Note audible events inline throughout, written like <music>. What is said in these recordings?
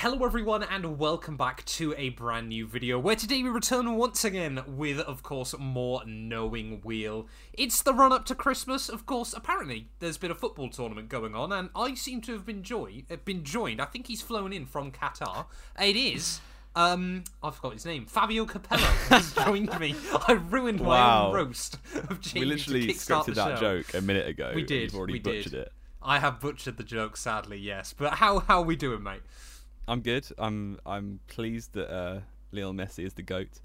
Hello everyone and welcome back to a brand new video where today we return once again with of course more Knowing Wheel. It's the run up to Christmas, of course apparently there's been a football tournament going on and I seem to have been, joy- uh, been joined, I think he's flown in from Qatar. It is um, I forgot his name. Fabio Capello has <laughs> joined me. I ruined my own roast of Jamie We literally scripted that show. joke a minute ago. We did. You've already we butchered did. it. I have butchered the joke, sadly, yes. But how how are we doing, mate? I'm good. I'm I'm pleased that uh, Lionel Messi is the goat,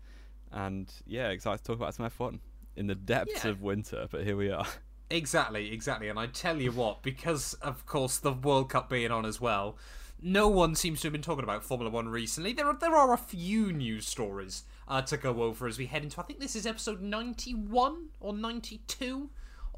and yeah, excited to talk about some F1 in the depths Yeah. of winter. But here we are. <laughs> Exactly, exactly. And I tell you what, because of course the World Cup being on as well, no one seems to have been talking about Formula One recently. There are there are a few news stories uh, to go over as we head into. I think this is episode ninety one or ninety two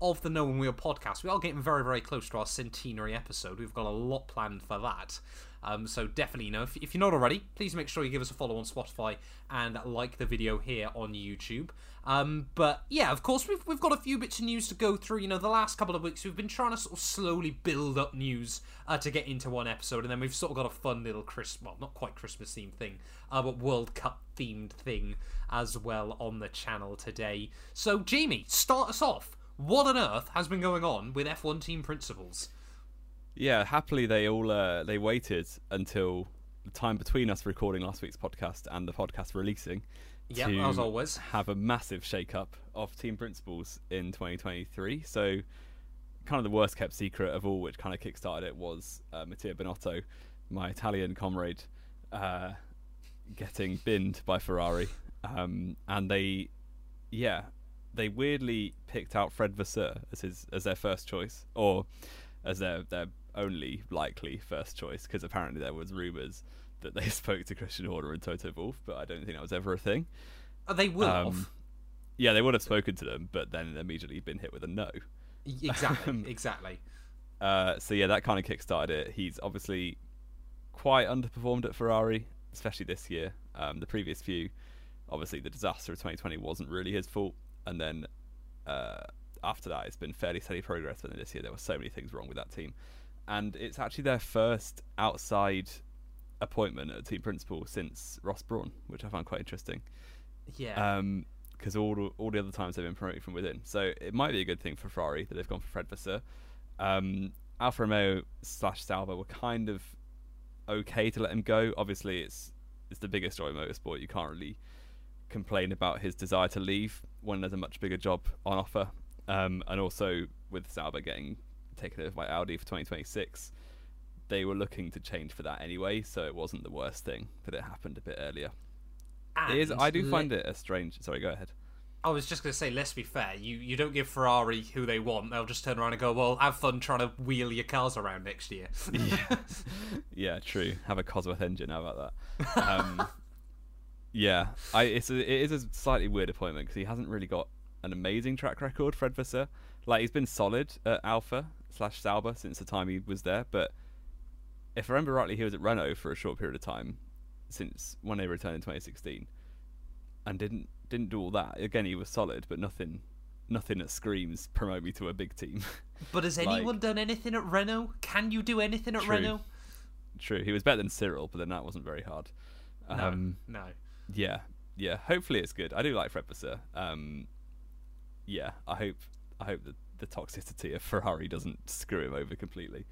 of the Knowing Wheel podcast. We are getting very very close to our centenary episode. We've got a lot planned for that. Um, so definitely, you know, if, if you're not already, please make sure you give us a follow on Spotify and like the video here on YouTube. Um, but yeah, of course, we've we've got a few bits of news to go through. You know, the last couple of weeks we've been trying to sort of slowly build up news uh, to get into one episode, and then we've sort of got a fun little Christmas, well, not quite Christmas themed thing, uh, but World Cup themed thing as well on the channel today. So, Jamie, start us off. What on earth has been going on with F1 team principals? Yeah, happily they all uh, they waited until the time between us recording last week's podcast and the podcast releasing. Yeah, as always. have a massive shake-up of team principals in 2023. So, kind of the worst kept secret of all, which kind of kickstarted it, was uh, Matteo Binotto, my Italian comrade, uh, getting binned by Ferrari, um, and they, yeah, they weirdly picked out Fred Vasseur as his as their first choice, or as their their only likely first choice, because apparently there was rumours that they <laughs> spoke to Christian Horner and Toto Wolff, but I don't think that was ever a thing. Uh, they will Um, have. Yeah, they would have spoken to them, but then immediately been hit with a no. Exactly, <laughs> exactly. Uh, so yeah, that kind of kickstarted it. He's obviously quite underperformed at Ferrari, especially this year. Um, the previous few, obviously, the disaster of 2020 wasn't really his fault, and then uh, after that, it's been fairly steady progress. But then this year, there were so many things wrong with that team, and it's actually their first outside appointment at team principal since Ross Brawn, which I found quite interesting. Yeah. because all the, all the other times they've been promoted from within. So it might be a good thing for Ferrari that they've gone for Fred Vasseur. Um, Alfa Romeo slash Sauber were kind of okay to let him go. Obviously, it's it's the biggest joy in motorsport. You can't really complain about his desire to leave when there's a much bigger job on offer. Um, and also with Sauber getting taken over by Audi for 2026, they were looking to change for that anyway. So it wasn't the worst thing that it happened a bit earlier. It is. I do find it a strange. Sorry, go ahead. I was just going to say, let's be fair. You you don't give Ferrari who they want. They'll just turn around and go, "Well, have fun trying to wheel your cars around next year." yeah, <laughs> yeah, true. Have a Cosworth engine. How about that? <laughs> Um, yeah, I it's a, it is a slightly weird appointment because he hasn't really got an amazing track record. Fred Vasseur, like he's been solid at Alfa slash Sauber since the time he was there, but if I remember rightly, he was at Renault for a short period of time since when they returned in 2016, and didn't didn't do all that. Again, he was solid, but nothing. Nothing that screams promote me to a big team. <laughs> but has Like- anyone done anything at Renault? Can you do anything at True. Renault? True, he was better than Cyril, but then that wasn't very hard. No, Um, no. Yeah, yeah. Hopefully it's good. I do like Fred Vasseur. Um, yeah, I hope I hope that the toxicity of Ferrari doesn't screw him over completely.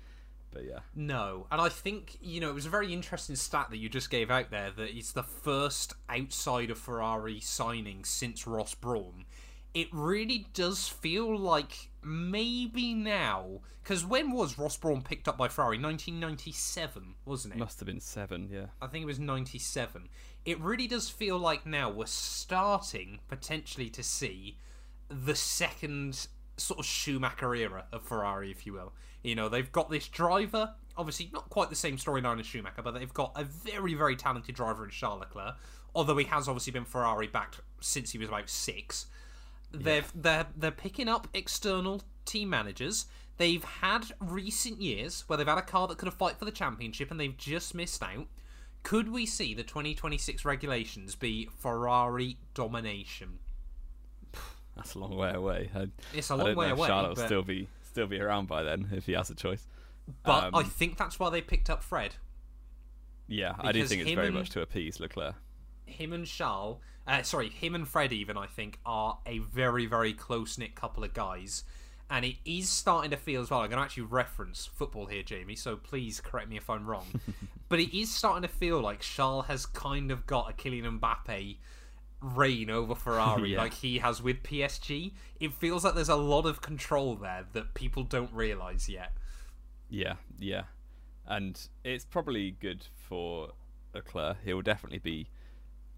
But yeah, No, and I think you know it was a very interesting stat that you just gave out there that it's the first outside of Ferrari signing since Ross Brawn. It really does feel like maybe now because when was Ross Brawn picked up by Ferrari? 1997, wasn't it? must have been seven. Yeah, I think it was 97. It really does feel like now we're starting potentially to see the second sort of Schumacher era of Ferrari, if you will. You know, they've got this driver, obviously not quite the same storyline as Schumacher, but they've got a very, very talented driver in Charles Leclerc, although he has obviously been Ferrari backed since he was about six. They've they're they're picking up external team managers. They've had recent years where they've had a car that could have fight for the championship and they've just missed out. Could we see the 2026 regulations be Ferrari domination? That's a long way away. I, It's a long don't way know if away, Charlotte will but- still be still be around by then if he has a choice. But Um, I think that's why they picked up Fred. Yeah, I do Because think it's him very and- much to appease Leclerc. him and Charles, uh, sorry, him and Fred even I think are a very very close knit couple of guys, and it is starting to feel as well. I'm going to actually reference football here, Jamie. So please correct me if I'm wrong, <laughs> but it is starting to feel like Charles has kind of got a Kylian Mbappe reign over Ferrari, <laughs> Yeah. like he has with PSG. It feels like there's a lot of control there that people don't realize yet. Yeah, yeah, and it's probably good for Leclerc. He'll definitely be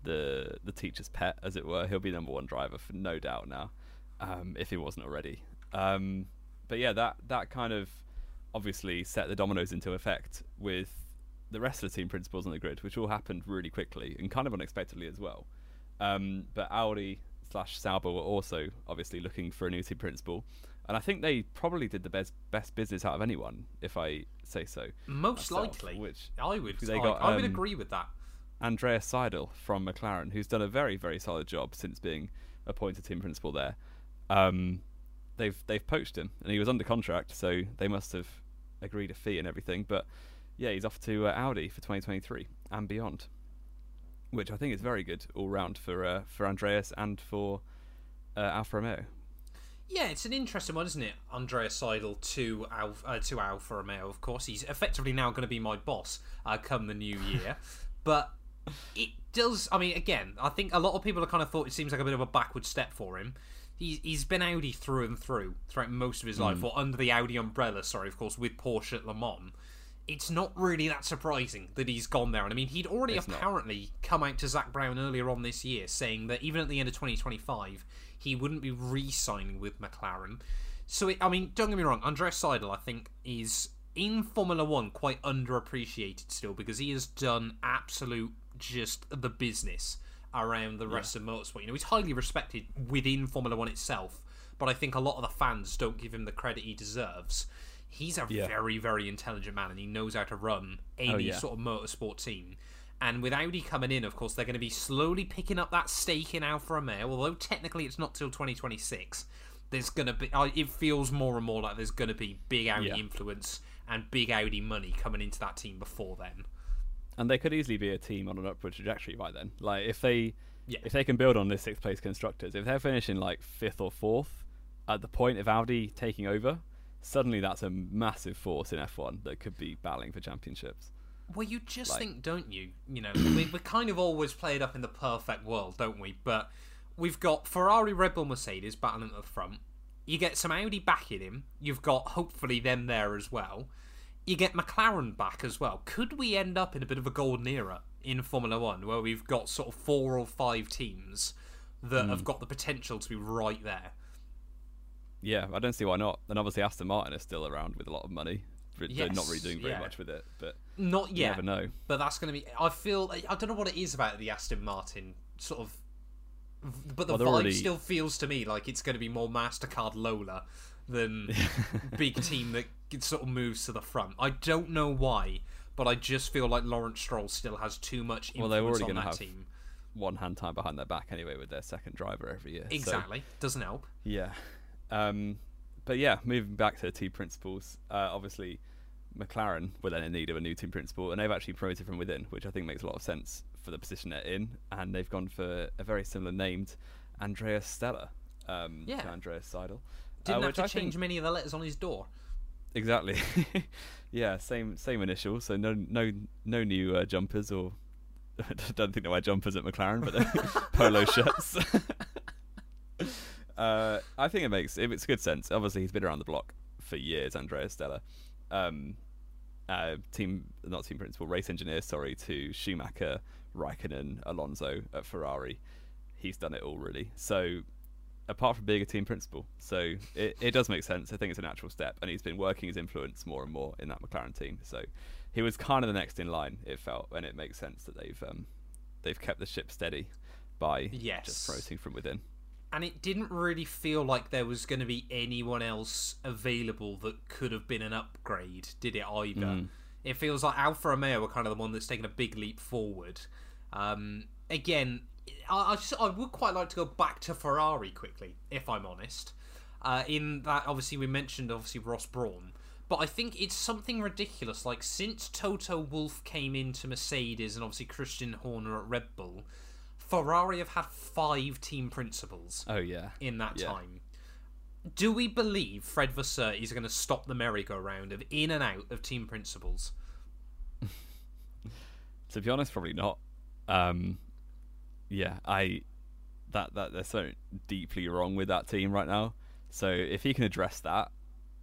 the the teacher's pet, as it were. He'll be number one driver for no doubt now, um, if he wasn't already. Um, but yeah, that that kind of obviously set the dominoes into effect with the rest of the team principals on the grid, which all happened really quickly and kind of unexpectedly as well. Um, but Audi slash Sauber were also obviously looking for a new team principal, and I think they probably did the best best business out of anyone, if I say so. Most myself, likely, which I would, they I, got, I would um, agree with that. Andreas Seidl from McLaren, who's done a very very solid job since being appointed team principal there. Um, they've they've poached him, and he was under contract, so they must have agreed a fee and everything. But yeah, he's off to uh, Audi for 2023 and beyond, which I think is very good all round for uh, for Andreas and for uh, Alfa Romeo. Yeah, it's an interesting one, isn't it? Andreas Seidl to Alf, uh, to Alfa Romeo. Of course, he's effectively now going to be my boss uh, come the new year. <laughs> but it does. I mean, again, I think a lot of people have kind of thought it seems like a bit of a backward step for him. He's he's been Audi through and through throughout most of his life, or under the Audi umbrella. Sorry, of course, with Porsche at Le Mans. It's not really that surprising that he's gone there. And I mean, he'd already It's not. apparently come out to Zak Brown earlier on this year saying that even at the end of 2025, he wouldn't be re-signing with McLaren. So, it, I mean, don't get me wrong, Andreas Seidl, I think, is in Formula One quite underappreciated still because he has done absolute just the business around the rest of motorsport. You know, he's highly respected within Formula One itself, but I think a lot of the fans don't give him the credit he deserves. He's a Yeah. very, very intelligent man, and he knows how to run any Oh, yeah. sort of motorsport team. And with Audi coming in, of course, they're going to be slowly picking up that stake in Alfa Romeo. Although technically it's not till 2026. There's going to be. It feels more and more like there's going to be big Audi Yeah. influence and big Audi money coming into that team before then. and they could easily be a team on an upward trajectory by then. Like if they Yeah. if they can build on this sixth place constructors, if they're finishing like fifth or fourth at the point of Audi taking over, suddenly that's a massive force in F1 that could be battling for championships. Well, you just Like- think, don't you? You know, we, we kind of always play it up in the perfect world, don't we? But we've got Ferrari, Red Bull, Mercedes battling at the front. You get some Audi backing him. You've got hopefully them there as well. You get McLaren back as well. Could we end up in a bit of a golden era in Formula One where we've got sort of four or five teams that Hmm. have got the potential to be right there? Yeah, I don't see why not. And obviously Aston Martin is still around with a lot of money. They're not really doing very yeah. much with it, but Not you yet. never know. But that's going to be. I feel. I don't know what it is about the Aston Martin sort of. But the Well, vibe already- still feels to me like it's going to be more Mastercard Lola than <laughs> big team that sort of moves to the front. I don't know why, but I just feel like Lawrence Stroll still has too much Well, influence they're already on that have team. One hand time behind their back anyway with their second driver every year. so- Exactly, doesn't help. Yeah. Um, but yeah, moving back to the team principals, uh, obviously McLaren were then in need of a new team principal, and they've actually promoted from within, which I think makes a lot of sense for the position they're in. And they've gone for a very similar named Andreas Stella um, Yeah. to Andreas Seidl. Didn't uh, have to I change think- many of the letters on his door. Exactly. <laughs> yeah, same same initials. So no no no new uh, jumpers or <laughs> I don't think they wear jumpers at McLaren, but <laughs> polo shirts. Uh, I think it makes it makes good sense. Obviously, he's been around the block for years. Andrea Stella, um, uh, team not team principal, race engineer. Sorry to Schumacher, Raikkonen, Alonso at Ferrari. He's done it all really. So apart from being a team principal. So it, it does make sense. I think it's a natural step, and he's been working his influence more and more in that McLaren team. So he was kind of the next in line. It felt, and it makes sense that they've um, they've kept the ship steady by Yes. just promoting from within. And it didn't really feel like there was going to be anyone else available that could have been an upgrade, did it either? Mm. It feels like Alfa Romeo were kind of the one that's taken a big leap forward. Um, again, I, I, just, I would quite like to go back to Ferrari quickly, if I'm honest. Uh, in that, obviously, we mentioned obviously Ross Brawn, but I think it's something ridiculous. Like since Toto Wolff came into Mercedes and obviously Christian Horner at Red Bull, Ferrari have had five team principals Oh yeah. in that Yeah. time. Do we believe Fred Vasseur is going to stop the merry-go-round of in and out of team principals? <laughs> To be honest, probably not. Um, yeah, I that that they're so deeply wrong with that team right now. So if he can address that,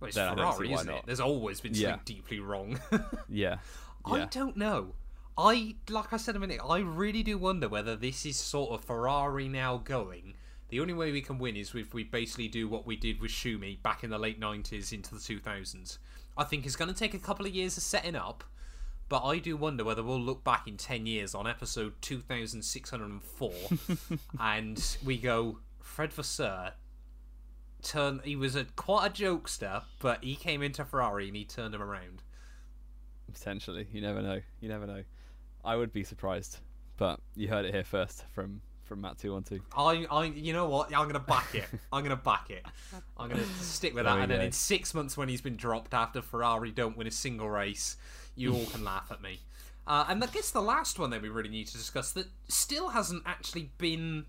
Well, it's Ferrari, isn't it? not. There's always been Yeah. something deeply wrong. <laughs> yeah, I don't know. I like I said a minute. I really do wonder whether this is sort of Ferrari now going. The only way we can win is if we basically do what we did with Schumi back in the late nineties into the two thousands. I think it's going to take a couple of years of setting up, but I do wonder whether we'll look back in ten years on episode two thousand six hundred and four, <laughs> and we go Fred Vasseur. Turn. He was a quite a jokester, but he came into Ferrari and he turned him around. potentially. You never know. You never know. I would be surprised, but you heard it here first from from Matt two one two. I, I, you know what? I'm gonna back it. I'm gonna back it. I'm gonna stick with that. And then in six months, when he's been dropped after Ferrari don't win a single race, you all can laugh at me. Uh, and I guess the last one that we really need to discuss that still hasn't actually been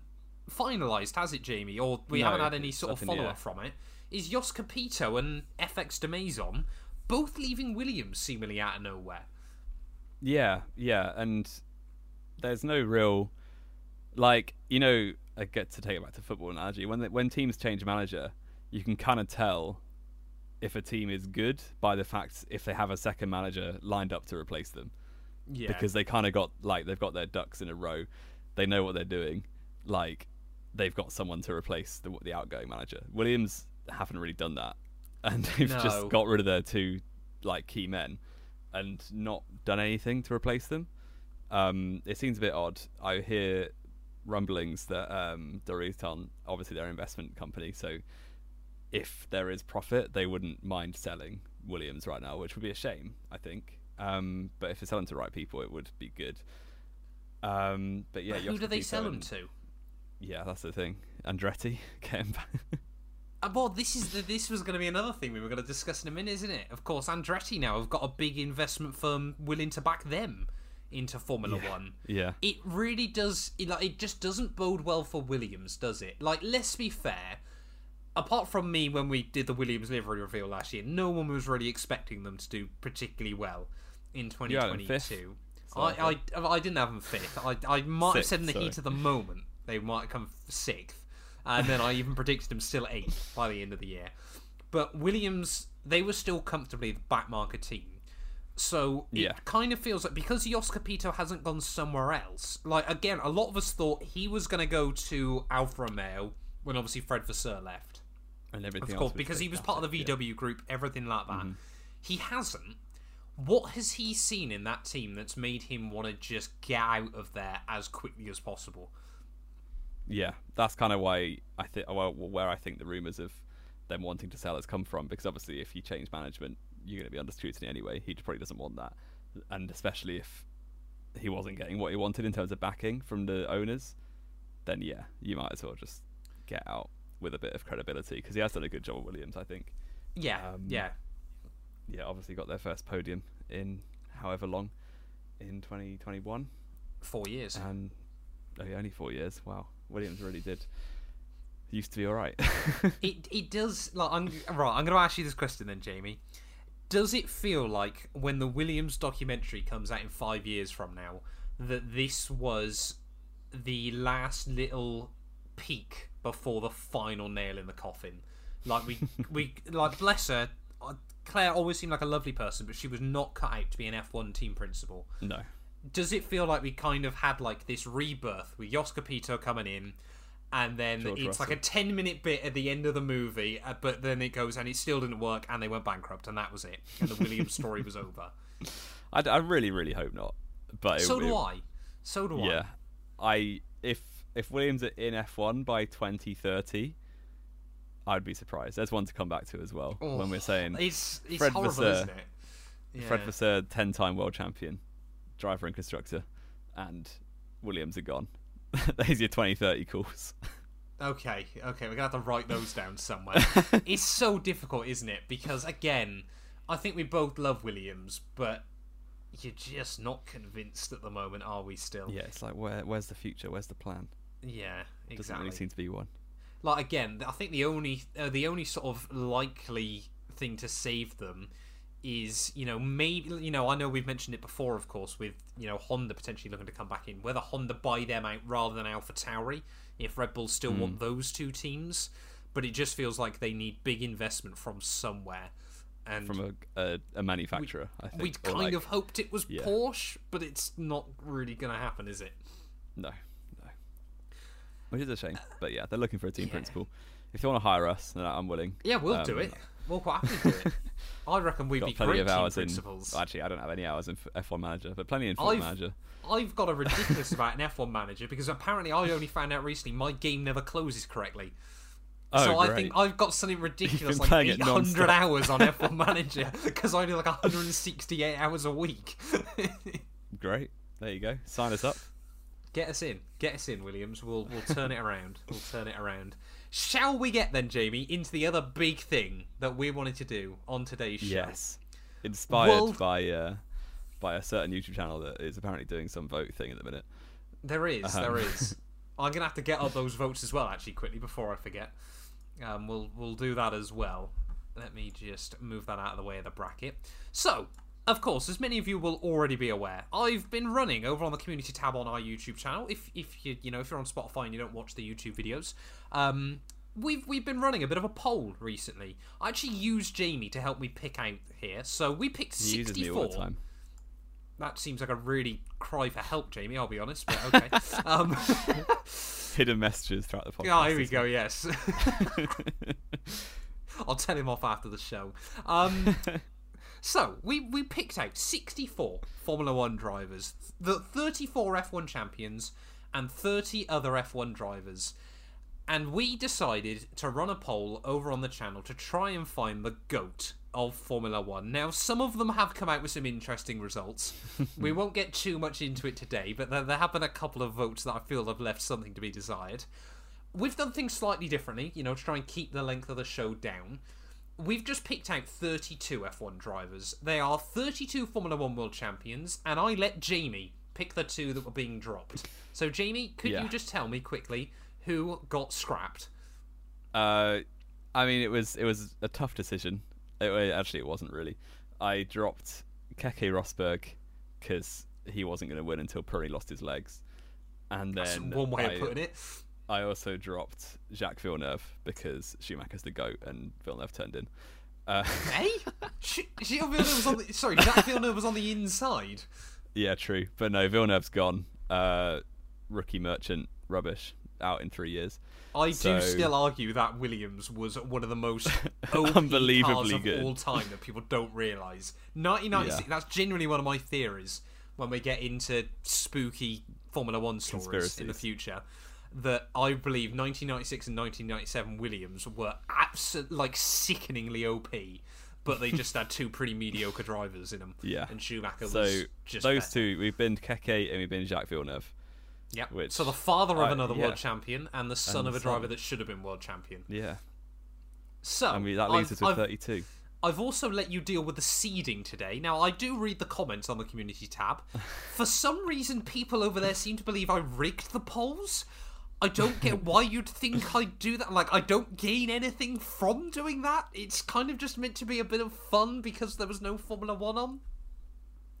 finalised, has it, Jamie? Or we No, haven't had any sort of follow up from it. Is Jos Capito and FX Demaison both leaving Williams seemingly out of nowhere? Yeah, yeah, and there's no real like you know. I get to take it back to football analogy. When the, when teams change manager, you can kind of tell if a team is good by the fact if they have a second manager lined up to replace them. Yeah, because they kind of got like they've got their ducks in a row. They know what they're doing. Like they've got someone to replace the, the outgoing manager. Williams haven't really done that, <laughs> and they've No. just got rid of their two like key men and not done anything to replace them. Um, it seems a bit odd. I hear rumblings that um, Dorilton, obviously their investment company, so if there is profit, they wouldn't mind selling Williams right now, which would be a shame, I think. Um, but if it's selling to the right people, it would be good. Um, but yeah, But who do they sell them to? Yeah, that's the thing. Andretti, get him back. Uh, Uh, well, this is the, this was going to be another thing we were going to discuss in a minute, isn't it? Of course, Andretti now have got a big investment firm willing to back them into Formula One. yeah, It really does. It, like, it just doesn't bode well for Williams, does it? Like, let's be fair. Apart from me, when we did the Williams livery reveal last year, no one was really expecting them to do particularly well in You had fifth. 2022. I, I, I didn't have them fifth. I, I might have said in the sorry. heat of the moment they might come sixth, and then I even predicted them still eighth by the end of the year. But Williams, they were still comfortably the backmarker team. So it Yeah. kind of feels like because Jos Capito hasn't gone somewhere else. Like again, a lot of us thought he was going to go to Alfa Romeo when obviously Fred Vasseur left and everything of course, because he was part of the yeah. VW group, everything like Mm-hmm. that. He hasn't. What has he seen in that team that's made him want to just get out of there as quickly as possible? Yeah, that's kind of why I think well, where I think the rumors of them wanting to sell has come from. Because obviously, if you change management, you're going to be under scrutiny anyway. He probably doesn't want that, and especially if he wasn't getting what he wanted in terms of backing from the owners, then yeah, you might as well just get out with a bit of credibility because he has done a good job at Williams. I think. Yeah, Um, yeah. Yeah, obviously got their first podium in however long in 2021, Four years. and oh, yeah, only four years. Wow, Williams really did used to be all right. <laughs> it it does like I'm right. I'm going to ask you this question then, Jamie. Does it feel like when the Williams documentary comes out in five years from now that this was the last little peak before the final nail in the coffin? Like we <laughs> we like bless her. uh, Claire always seemed like a lovely person, but she was not cut out to be an F1 team principal. no, Does it feel like we kind of had like this rebirth with Jos Capito coming in, and then George it's like a ten minute bit at the end of the movie, uh, but then it goes and it still didn't work, and they went bankrupt, and that was it, and the Williams story was over. <laughs> I, d- I really, really hope not. But it- So do it- I. So do I. Yeah, I if if Williams are in F1 by 2030, I'd be surprised. There's one to come back to as well I. when we're saying it's it's Fred horrible, Vasseur. isn't it? Yeah. Fred Vasseur, 10-time world champion, driver and constructor, and Williams are gone. <laughs> There's your 2030 calls. Okay, okay, we're gonna have to write those down somewhere. <laughs> it's so difficult, isn't it? Because again, I think we both love Williams, but you're just not convinced at the moment, are we? Still, Yeah, it's like where where's the future? Where's the plan? yeah, exactly. Doesn't really seem to be one. like again, I think the only uh, the only sort of likely thing to save them is you know maybe you know I know we've mentioned it before, of course, with you know Honda potentially looking to come back in. Whether Honda buy them out rather than Alpha Tauri, if Red Bull still want those two teams, but it just feels like they need big investment from somewhere. And From a a, a manufacturer, I think. we'd kind like- of hoped it was yeah. Porsche, but it's not really going to happen, is it? No, no. Which is a shame. But yeah, they're looking for a team Yeah. principal. If they want to hire us, then I'm willing. Yeah, we'll do Um, We'll quite happily do it. <laughs> I reckon we'd Got be plenty great of hours in. Actually, I don't have any hours in F- F1 Manager, but plenty in Football I've- Manager. I've got a <laughs> ridiculous amount in F1 manager because apparently I only found out recently my game never closes correctly. Oh, so I think I've got something <laughs> ridiculous like playing 800 non-stop. hours on F1 manager because I do like 168 hours a week. Great. There you go. Sign us up. Get us in. Get us in, Williams. We'll we'll turn it around. We'll turn it around. Shall we get then, Jamie, into the other big thing that we wanted to do on today's show? Yes. Inspired World- by uh, by a certain YouTube channel that is apparently doing some vote thing at the minute. There is, Uh-huh. there is. <laughs> I'm gonna have to get up those votes as well, actually, quickly before I forget. Um, we'll we'll do that as well. Let me just move that out of the way of the bracket. So, of course, as many of you will already be aware, I've been running over on the community tab on our YouTube channel. If if you you know if you're on Spotify and you don't watch the YouTube videos, um, we've we've been running a bit of a poll recently. I actually used Jamie to help me pick out here. So we picked He uses me 64 all the time. that seems like a really cry for help, Jamie. I'll be honest, but okay. <laughs> um, Hidden messages throughout the podcast. oh, here we go. Yes, <laughs> I'll tell him off after the show. Um, <laughs> so we we picked out 64 Formula One drivers, the 34 F1 champions, and 30 other F1 drivers. And we decided to run a poll over on the channel to try and find the GOAT of Formula One. Now, some of them have come out with some interesting results. <laughs> we won't get too much into it today, but there, there have been a couple of votes that I feel have left something to be desired. We've done things slightly differently, you know, to try and keep the length of the show down. We've just picked out 32 F1 drivers. They are 32 Formula One world champions, and I let Jamie pick the two that were being dropped. So, Jamie, could Yeah. you just tell me quickly who got scrapped? Uh, I mean, it was it was a tough decision. It, actually, it wasn't really. I dropped Keke Rosberg because he wasn't going to win until Pironi lost his legs, and That's then one way I, of putting it. I also dropped Jacques Villeneuve because Schumacher's the goat and Villeneuve turned in. Uh, Hey, Sh- Gilles Villeneuve was on the sorry. Jacques Villeneuve was on the inside. yeah, true, but no, Villeneuve's gone. Uh, rookie merchant, rubbish, out in three years. I So- do still argue that Williams was one of the most <laughs> Unbelievably cars of good. all time that people don't realise. 1996. Yeah. That's genuinely one of my theories when we get into spooky Formula One stories in the future. That I believe 1996 and 1997 Williams were absolutely like sickeningly OP, but they just had two pretty mediocre drivers in them. Yeah. and Schumacher So was just those better. two, we've been Keke and we've been Jacques Villeneuve. Yep. which so the father of I- another yeah. world champion and the son And of a driver that should have been world champion. Yeah, So I mean that leads us I've- 32. I've also let you deal with the seeding today. Now, I do read the comments on the community tab. <laughs> For some reason, people over there seem to believe I rigged the polls. I don't get why you'd think I'd do that. Like, I don't gain anything from doing that. It's kind of just meant to be a bit of fun because there was no Formula One on.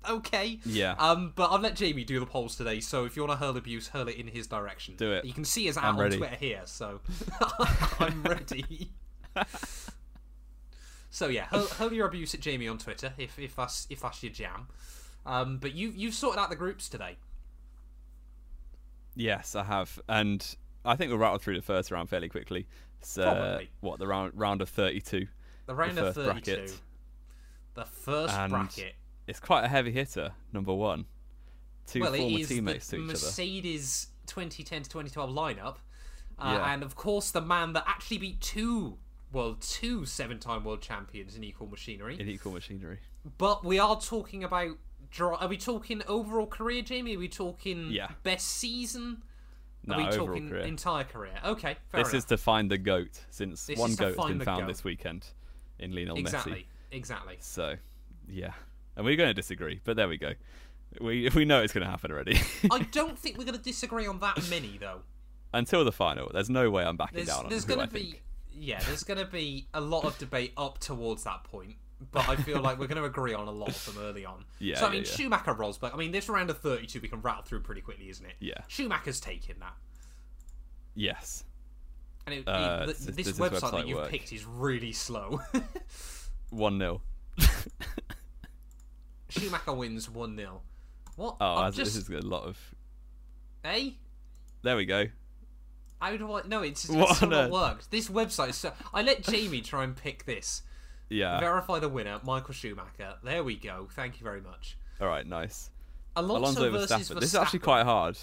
Okay. Yeah. Um, but I've let Jamie do the polls today, so if you want to hurl abuse, hurl it in his direction. Do it. You can see his out on ready. Twitter here, so <laughs> <laughs> I'm ready. So yeah, hurl, hurl your abuse at Jamie on Twitter if if that's if that's your jam. Um, but you you've sorted out the groups today. Yes, I have, and I think we'll rattle through the first round fairly quickly. So, Probably. what the round round of 32? The round of first thirty-two. bracket. The first And bracket. It's quite a heavy hitter. Number one, two Well, former teammates the to each other. Mercedes 2010 to 2012 lineup, uh, Yeah. and of course the man that actually beat two well two seven-time world champions in equal machinery. In equal machinery. But we are talking about. Are we talking overall career, Jamie? Are we talking Yeah. best season? No, Are we overall talking career. entire career? Okay, fair This enough. is to find the goat, since This one goat has been found goat. this weekend in Lionel Exactly. Messi. exactly. Exactly. So, yeah, and we're going to disagree, but there we go. We <laughs> we know it's going to happen already. <laughs> I don't think we're going to disagree on that many though. Until the final, there's no way I'm backing There's, down on there's going to be, think. yeah, there's going to be a lot of debate up towards that point. But I feel like we're going to agree on a lot of them early on. Yeah, So I mean, yeah. Schumacher, Rosberg. I mean, this round of 32 we can rattle through pretty quickly, isn't it? Yeah. Schumacher's taken that. Yes. And it, Uh, it- this does website, this that you've work? picked is really slow. <laughs> One 0 Schumacher wins 1 0. What? Oh, I'm just. this is a lot of. Eh? There we go. How do I. No, it's, it's What still not worked. This website so. I let Jamie try and pick this. Yeah. Verify the winner, Michael Schumacher. There we go. Thank you very much. All right. Nice. Alonso, Alonso versus Verstappen. Verstappen. This is actually quite hard.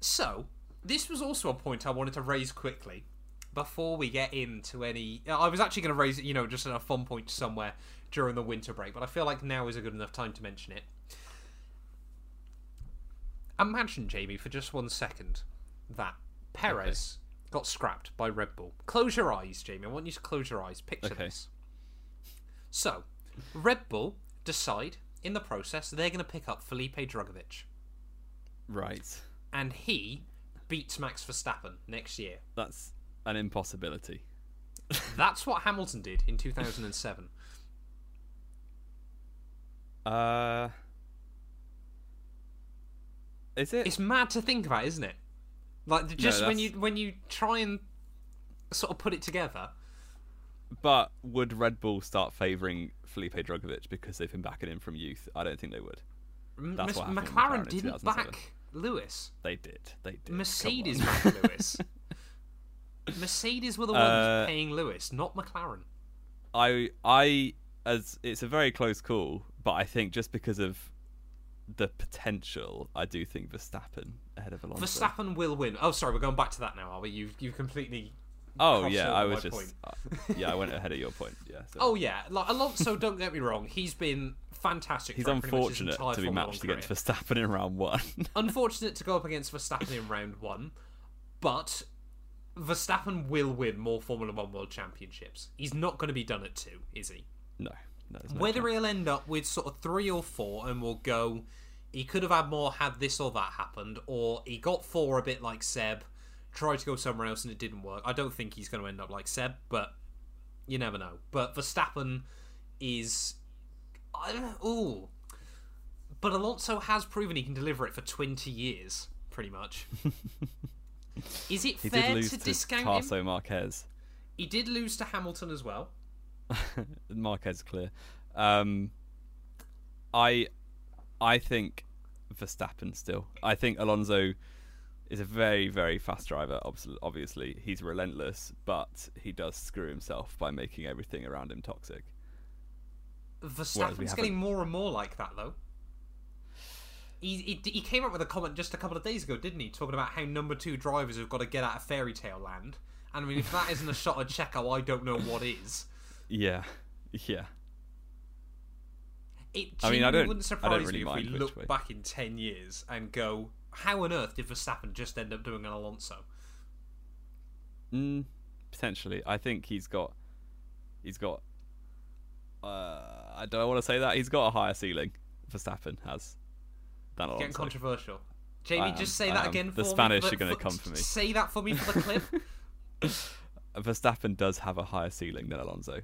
So, this was also a point I wanted to raise quickly before we get into any. I was actually going to raise it, you know, just a fun point somewhere during the winter break, but I feel like now is a good enough time to mention it. Imagine, Jamie, for just one second, that Perez got scrapped by Red Bull. Close your eyes, Jamie. I want you to close your eyes. Picture Okay. this. So, Red Bull decide in the process they're going to pick up Felipe Drugovich Right. and he beats Max Verstappen next year. That's an impossibility. That's what Hamilton did in 2007. Uh. Is it? It's mad to think about, isn't it? Like just when you when you try and sort of put it together. But would Red Bull start favouring Felipe Drugovich because they've been backing him from youth? I don't think they would. That's Mis- what McLaren McLaren didn't 2007. back Lewis. They did. They did. Mercedes backed Lewis. <laughs> Mercedes were the ones Uh, paying Lewis, not McLaren. I I as it's a very close call, but I think just because of the potential, I do think Verstappen ahead of Alonso. Verstappen will win. Oh, sorry, we're going back to that now, are we? You've you've completely. Oh yeah, I was just uh, yeah, I went ahead of your point. Yeah. So. Oh yeah, like Alonso. don't get me wrong, he's been fantastic. He's throughout pretty much his unfortunate to be matched against career. Verstappen in round one. <laughs> Unfortunate to go up against Verstappen in round one, but Verstappen will win more Formula One World Championships. He's not going to be done at two, is he? no, no. no Whether chance. he'll end up with sort of three or four, and we'll go. He could have had more had this or that happened, or he got four a bit like Seb, tried to go somewhere else and it didn't work. I don't think he's going to end up like Seb, but you never know. But Verstappen is, I don't know. Ooh, but Alonso has proven he can deliver it for twenty years, pretty much. <laughs> is it he fair did lose to to discount him? Carso Marquez. He did lose to Hamilton as well. <laughs> Marquez clear. Um, I I think Verstappen still. I think Alonso is a very very fast driver. Obviously, he's relentless, but he does screw himself by making everything around him toxic. Verstappen's getting more and more like that, though. He, he, he came up with a comment just a couple of days ago, didn't he? Talking about how number two drivers have got to get out of fairy tale land. And I mean, if that isn't a shot at Checo, I don't know what is. Yeah, yeah. It I mean, I don't- wouldn't I surprise don't really me if we look way. back in 10 years and go, how on earth did Verstappen just end up doing an Alonso? Mm, potentially, I think he's got he's got. Uh, I don't want to say that he's got a higher ceiling. Verstappen has than Alonso. Getting controversial. Jamie, am, just say I that am. again The Spanish are gonna come for me. Say that for me for the clip. <laughs> Verstappen does have a higher ceiling than Alonso.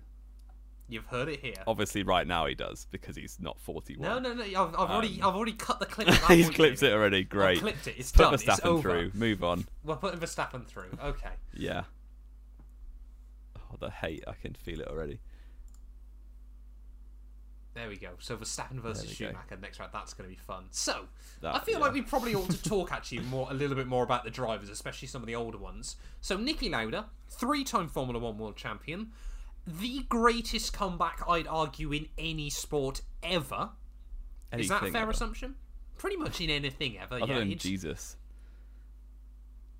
You've heard it here. Obviously, right now he does because he's not 41. No, no, no. I've, I've already, Um, I've already cut the clip. <laughs> he's clipped it already. Great. I've clipped it. It's Put done. It's Verstappen over. through. Move on. We're putting Verstappen through. Okay. Yeah. Oh, the hate! I can feel it already. There we go. So Verstappen versus we go. Schumacher next round. That's going to be fun. So That- I feel yeah. like we probably ought to talk actually more a little bit more about the drivers, especially some of the older ones. So Niki Lauda, three-time Formula One world champion, the greatest comeback I'd argue in any sport ever. Is that a fair ever. assumption? Pretty much in anything ever. Other yeah, than it's- Jesus.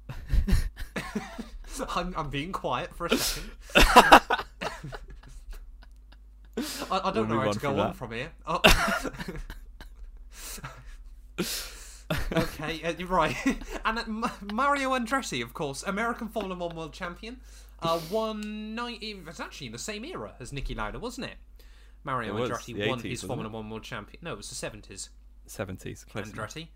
<laughs> I'm, I'm being quiet for a second. <laughs> I, I don't We'll know how to go on that. from here. <laughs> Oh. okay, uh, you're right. and uh, Ma- Mario Andretti, of course, American Formula One world champion, uh, won nine. It was actually in the same era as Niki Lauda, wasn't it? Mario It Andretti won 80s, his Formula it? One World Champion. No, it was the seventies. Seventies, close. Andretti.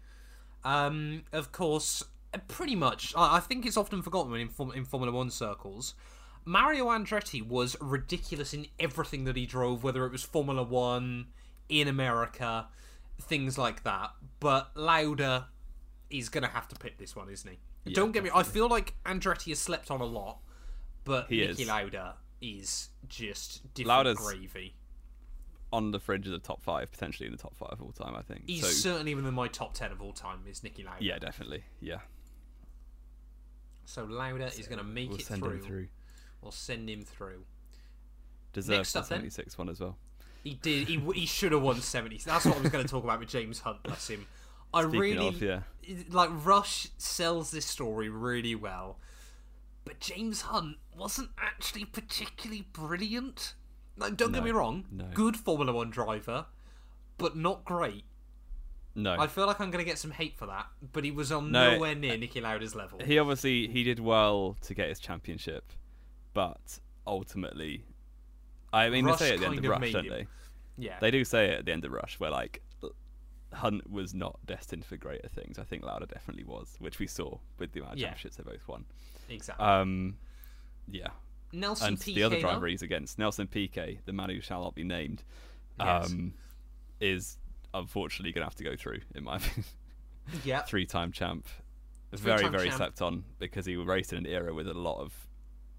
Um, of course, uh, pretty much. I I think it's often forgotten in, Form- in Formula One circles. Mario Andretti was ridiculous in everything that he drove, whether it was Formula One in America, things like that. But Lauda is going to have to pick this one, isn't he? Yeah, Don't get me. I feel like Andretti has slept on a lot, but He Niki is. Lauda is just different Lauda's- gravy. On the fringe of the top five, potentially in the top five of all time, I think. He's so, certainly within my top ten of all time. Is Niki Lauda? yeah, definitely. Yeah. So Lauda is going to make We'll it send through. him through. We'll send him through. Deserves Next the up then. 76 one as well. He did. He, he should have won seventy. That's what I was going to talk about with James Hunt. Bless him. I Speaking really of, yeah. like Rush sells this story really well, but James Hunt wasn't actually particularly brilliant. Like, don't get me wrong, no. good Formula One driver, but not great. No. I feel like I'm going to get some hate for that, but he was on No, nowhere near Niki Lauda's level. he obviously he did well to get his championship, but ultimately, I mean Rush they say it at the end of of Rush, don't they? yeah, They do say it at the end of Rush, where like Hunt was not destined for greater things. I think Lauda definitely was, which we saw with the amount of Yeah. championships they both won. Exactly. Um, yeah, Nelson and Piquet, the other driver he's against, Nelson Piquet, the man who shall not be named, Yes. um, is unfortunately going to have to go through, in my <laughs> opinion. yeah, Three-time champ, very very champ. slept on because he raced in an era with a lot of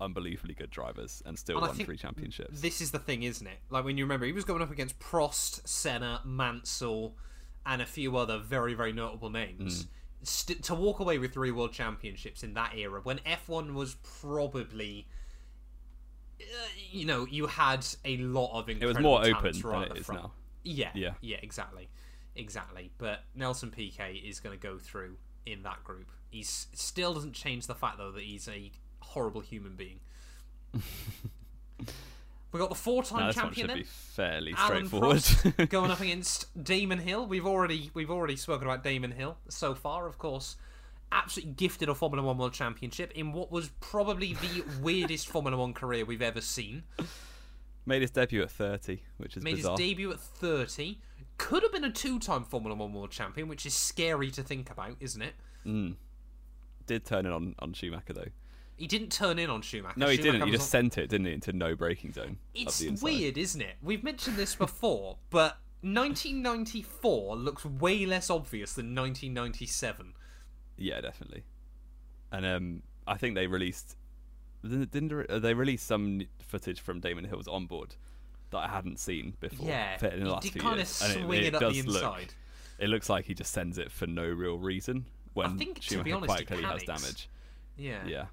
unbelievably good drivers and still And won three championships. This is the thing, isn't it? Like when you remember, he was going up against Prost, Senna, Mansell, and a few other very, very notable names. Mm. St- to walk away with three world championships in that era, when F1 was probably, uh, you know, you had a lot of it was more open right than it is front. now. Yeah, Yeah. yeah, exactly, exactly. But Nelson Piquet is going to go through in that group. He still doesn't change the fact though that he's a horrible human being. <laughs> we got the four-time Now, this one champion should be fairly Alain straightforward. <laughs> Going up <laughs> against Damon Hill. We've already we've already spoken about Damon Hill so far, of course. Absolutely gifted a Formula One World Championship in what was probably the <laughs> weirdest Formula One career we've ever seen. Made his debut at 30, which is Made bizarre. his debut at 30. Could have been a two-time Formula One World Champion, which is scary to think about, isn't it? Mm. Did turn in on, on Schumacher though. He didn't turn in on Schumacher. No, he Schumacher didn't. He just on- sent it, didn't he, into no braking zone. It's weird, isn't it? We've mentioned this before, <laughs> but 1994 looks way less obvious than 1997. Yeah, definitely. And um, I think they released. Didn't didn't they- uh, they released some footage from Damon Hill's onboard that I hadn't seen before? Yeah, in the he last did few kind of years. And swing it, up the does look- inside. it looks like he just sends it for no real reason. When think, to Schumacher be honest, quite he clearly has damage. Yeah. Yeah.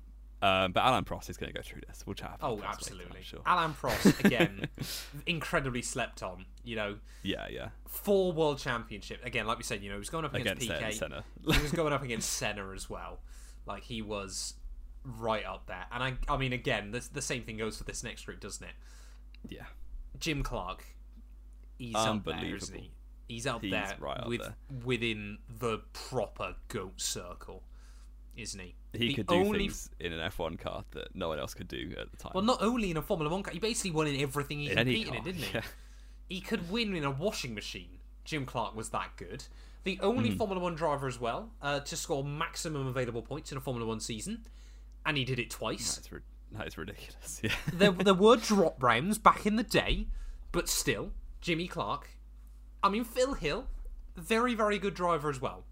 Um, but Alain Prost is going to go through this. We'll chat. About Oh, Prost later, absolutely. sure. Alain Prost again, <laughs> incredibly slept on. You know, Yeah, yeah. four world championship again. Like we said, you know, he was going up against, Against Piquet. Senna. he was <laughs> going up against Senna as well. Like he was right up there. And I, I mean, again, the the same thing goes for this next group, doesn't it? Yeah. Jim Clark, he's up there, isn't Unbelievable. he? He's up He's there right up with there. within the proper goat circle, isn't he? He The could do only things in an F1 car that no one else could do at the time. Well, not only in a Formula One car, he basically won in everything he in competed car. in, didn't he? Yeah. He could win in a washing machine. Jim Clark was that good. The only Hmm. Formula One driver as well uh, to score maximum available points in a Formula One season, and he did it twice. That's ri- that is ridiculous. Yeah. <laughs> there, there were <laughs> drop rounds back in the day, but still, Jimmy Clark. I mean, Phil Hill, very, very good driver as well.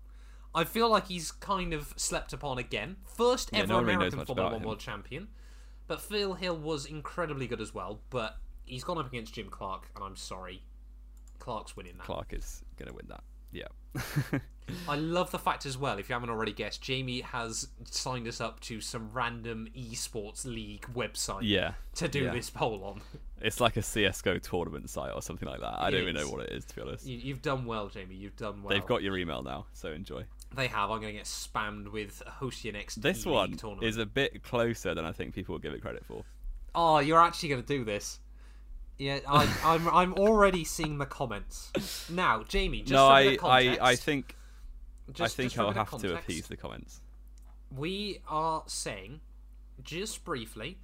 I feel like he's kind of slept upon again. First Yeah, ever no really American much Formula One him. world champion. But Phil Hill was incredibly good as well. But he's gone up against Jim Clark, and I'm sorry. Clark's winning that. Clark is going to win that. Yeah. <laughs> I love the fact as well, if you haven't already guessed, Jamie has signed us up to some random esports league website yeah. to do yeah. this poll on. It's like a CSGO tournament site or something like that. I It don't even know what it is, to be honest. You, you've done well, Jamie. You've done well. They've got your email now, so enjoy. They have. I'm going to get spammed with host your next This E-League one tournament. is a bit closer than I think people will give it credit for. Oh, you're actually going to do this. Yeah, I, I'm. <laughs> I'm already seeing the comments now, Jamie. Just no, I, of I, context, I think just, I think just for a I'll have to appease the comments. We are saying, just briefly,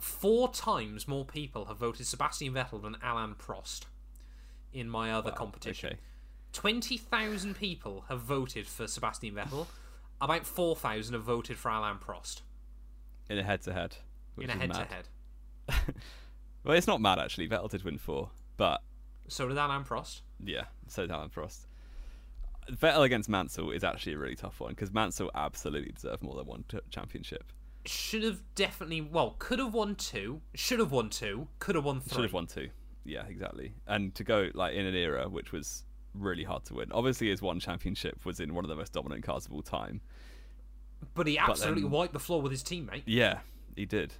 four times more people have voted Sebastian Vettel than Alain Prost in my other competition. Okay. 20,000 people have voted for Sebastian Vettel. About 4,000 have voted for Alain Prost In a head-to-head. in a head to head. Well, it's not mad actually. Vettel did win four, but So did Alain Prost. yeah, so did Alain Prost. Vettel against Mansell is actually a really tough one because Mansell absolutely deserved more than one t- championship. Should have definitely, well, could have won two, should have won two, could have won three. Should have won two. Yeah, exactly. And to go like in an era which was really hard to win. Obviously, his one championship was in one of the most dominant cars of all time. But he absolutely then- wiped the floor with his teammate. Yeah, he did.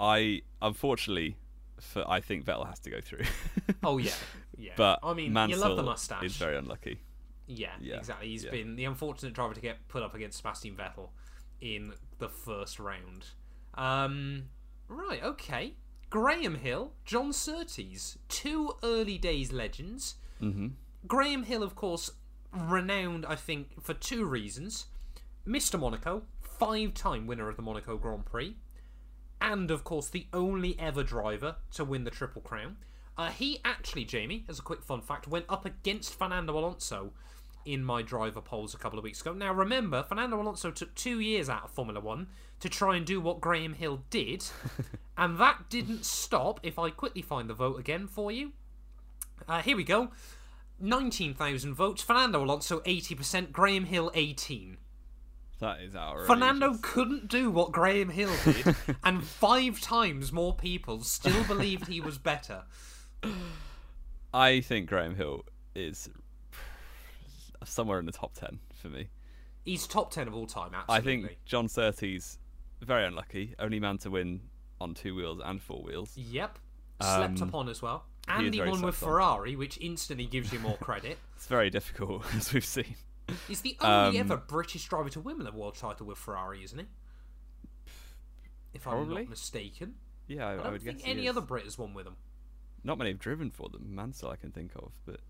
I unfortunately, for I think Vettel has to go through. <laughs> Oh, yeah. Yeah. but I mean, Mansell you love the mustache. is very unlucky. Yeah, Yeah, exactly. He's yeah. been the unfortunate driver to get put up against Sebastian Vettel in the first round. Um, right, okay. Graham Hill, John Surtees, two early days legends. hmm Graham Hill, of course, renowned, I think, for two reasons. Mr. Monaco, five time winner of the Monaco Grand Prix, and, of course, the only ever driver to win the Triple Crown. Uh, he actually, Jamie, as a quick fun fact, went up against Fernando Alonso in my driver polls a couple of weeks ago. Now, remember, Fernando Alonso took two years out of Formula One to try and do what Graham Hill did, <laughs> and that didn't stop. If I quickly find the vote again for you, uh, here we go. 19,000 votes. Fernando Alonso 80%, Graham Hill 18. That is outrageous. Fernando couldn't do what Graham Hill did, <laughs> and five times more people still believed he was better. I think Graham Hill is somewhere in the top ten for me. He's top 10 of all time, absolutely. I think John Surtees very unlucky, only man to win on two wheels and four wheels. Yep. Slept Um, upon as well. And he very won with. Ferrari, which instantly gives you more credit. <laughs> It's very difficult, <laughs> as we've seen. He's the only Um, ever British driver to win the world title with Ferrari, isn't he? If I'm not mistaken. Yeah, I, I I don't would think guess any other Brit has won with him. Not many have driven for them. Mansell I can think of, but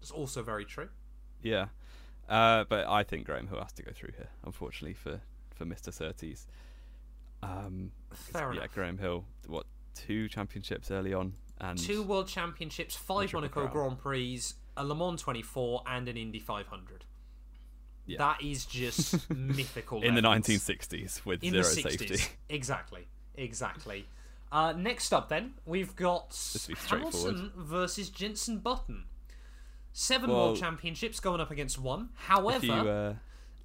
It's also very true. yeah. Uh, but I think Graham Hill has to go through here, unfortunately for for Mr. Surtees. Um, Fair yeah. Graham Hill. What two championships early on, and Two World Championships, five Monaco Crown. Grand Prix, a Le Mans 24, and an Indy 500. Yeah. That is just <laughs> mythical. in the 1960s with In zero the 60s. safety. <laughs> Exactly. Exactly. Uh, next up, then, we've got. Hamilton versus Jenson Button. Seven Well- World Championships going up against one. However, you uh,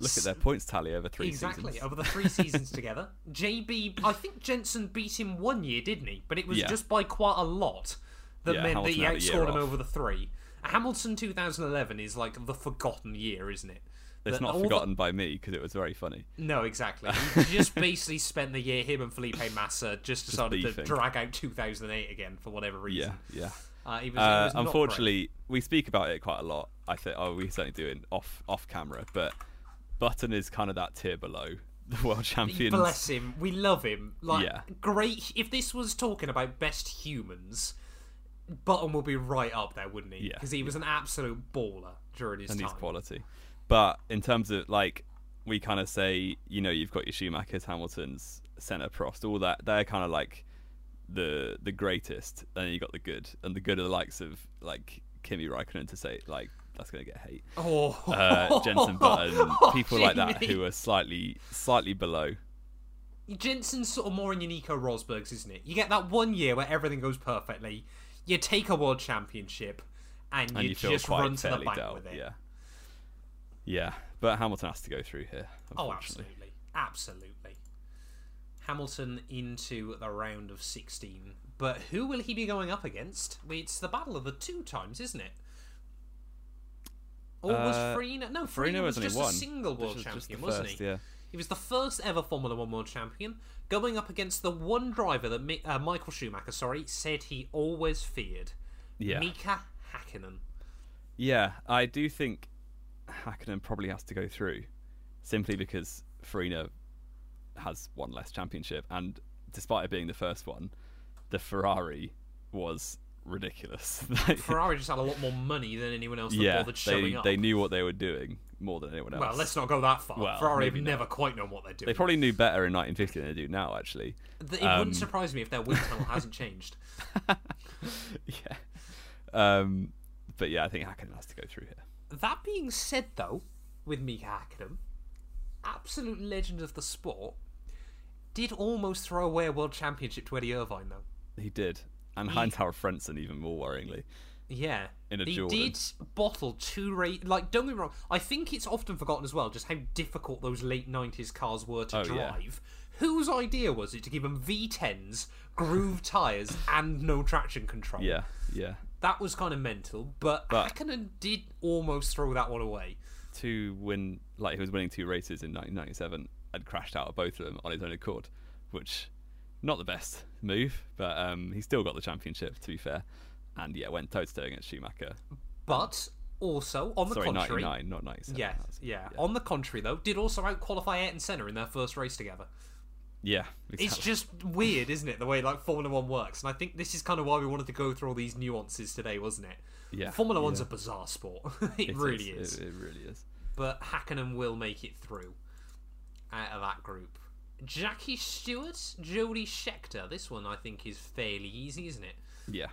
look at their points tally over three exactly seasons, over the three <laughs> seasons together, JB, I think Jenson beat him one year, didn't he? But it was Yeah. just by quite a lot that Yeah, meant that he Hamilton a year outscored him off. over the three. Hamilton 2011 is like the forgotten year, isn't it? it's That not all the- forgotten by me because it was very funny. No, exactly. <laughs> He just basically spent the year him and Felipe Massa just decided to drag out 2008 again for whatever reason. Yeah, yeah. Uh, he was, he Uh, was unfortunately, we speak about it quite a lot. I think, oh, we certainly do it off off camera, but Button is kind of that tier below <laughs> the world champions. Bless him. We love him. Like Yeah. great. If this was talking about best humans, Button would be right up there, wouldn't he? Yeah, Because he was an absolute baller during his and time. he's quality. But in terms of like, we kind of say, you know, you've got your Schumachers, Hamiltons, Senna, Prost, all that. They're kind of like the the greatest. and you got the good, and the good are the likes of like Kimi Raikkonen to say like that's gonna get hate. Oh, Uh, Jenson Button, <laughs> people like that who are slightly slightly below. Jenson's sort of more in your Nico Rosberg's, isn't it? You get that one year where everything goes perfectly. You take a world championship, and, and you, you just run to the bank dealt. with it. Yeah, yeah, but Hamilton has to go through here. Oh, absolutely, absolutely. Hamilton into the round of sixteen, but who will he be going up against? It's the battle of the two times, isn't it? Or was Uh, Farina? No, Farina Farina was was just a single world was champion, wasn't first, he? Yeah. He was the first ever Formula One world champion, going up against the one driver that Mi- uh, Michael Schumacher, sorry, said he always feared. Yeah. Mika Hakkinen. Yeah, I do think Hakkinen probably has to go through, simply because Farina has one less championship, and despite it being the first one, the Ferrari was ridiculous. <laughs> Ferrari just had a lot more money than anyone else that yeah, bothered showing they up. they knew what they were doing. more than anyone else. Well, let's not go that far. Well, Ferrari have never quite known what they're doing. They probably knew better in 1950 than they do now, actually. It um, wouldn't surprise me if their wind tunnel hasn't changed. <laughs> yeah. Um, but yeah, I think Hakkinen has to go through here. That being said, though, with Mika Hakkinen, absolute legend of the sport, did almost throw away a world championship to Eddie Irvine, though. He did. And He- Hauer Frentzen, even more worryingly. Yeah. In a he Jordan. did bottle two rate. Like, don't get me wrong. I think it's often forgotten as well just how difficult those late 90s cars were to Oh, yeah. drive. Whose idea was it to give them V10s, groove <laughs> tyres, and no traction control? Yeah, yeah. That was kind of mental, but, But- Hakkinen did almost throw that one away. To win, like, he was winning two races in 1997 and crashed out of both of them on his own accord, which, not the best move, but um, he still got the championship, to be fair. And yeah, went toe to toe against Schumacher. But also, on the Sorry, contrary, 99, not 97. yeah, That's- yeah, On the contrary, though, did also outqualify Ayrton Senna in their first race together. Yeah, It's just weird, isn't it, the way like Formula One works? And I think this is kind of why we wanted to go through all these nuances today, wasn't it? Yeah, Formula One's yeah. a bizarre sport. <laughs> it, It really is. It, it really is. But Hakkinen will make it through out of that group. Jackie Stewart, Jody Scheckter. This one I think is fairly easy, isn't it? Yeah,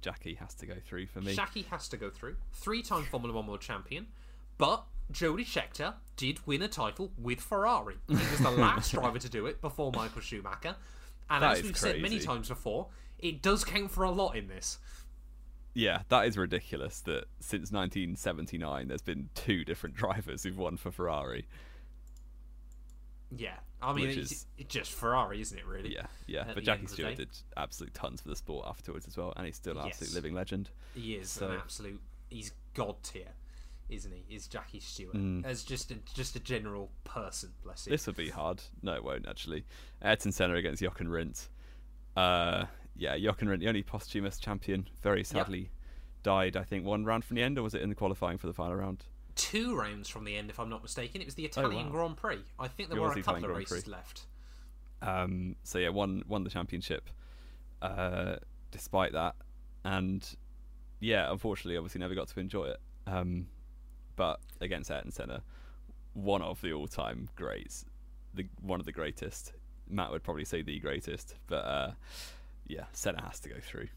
Jackie has to go through for me. Jackie has to go through. Three-time Formula One world champion, but Jody Scheckter did win a title with Ferrari. He was the last <laughs> driver to do it before Michael Schumacher. And That as we've said many times before, it does count for a lot in this. Yeah, that is ridiculous that since 1979 there's been two different <laughs> drivers who've won for Ferrari. Yeah, I mean, Which it's, is- it's just Ferrari, isn't it? Really? Yeah, yeah. At but Jackie end of the Stewart did absolute tons for the sport afterwards as well, and he's still an Yes. absolute living legend. He is So- an absolute. He's god tier, isn't he? Is Jackie Stewart Mm. as just a, just a general person? Bless him. This will be hard. No, it won't actually. Ayrton Senna against Jochen Rindt. Uh, yeah, Jochen Rindt, the only posthumous champion, very sadly died. I think one round from the end, or was it in the qualifying for the final round? Two rounds from the end, if I'm not mistaken. It was the Italian Oh, wow. Grand Prix. I think there It were a the couple Italian of Grand races Prix. left. Um, so yeah, won won the championship. Uh, despite that, and yeah, unfortunately, obviously never got to enjoy it. Um, but against Ayrton Senna, one of the all-time greats, the one of the greatest. Matt would probably say the greatest, but uh, yeah, Senna has to go through.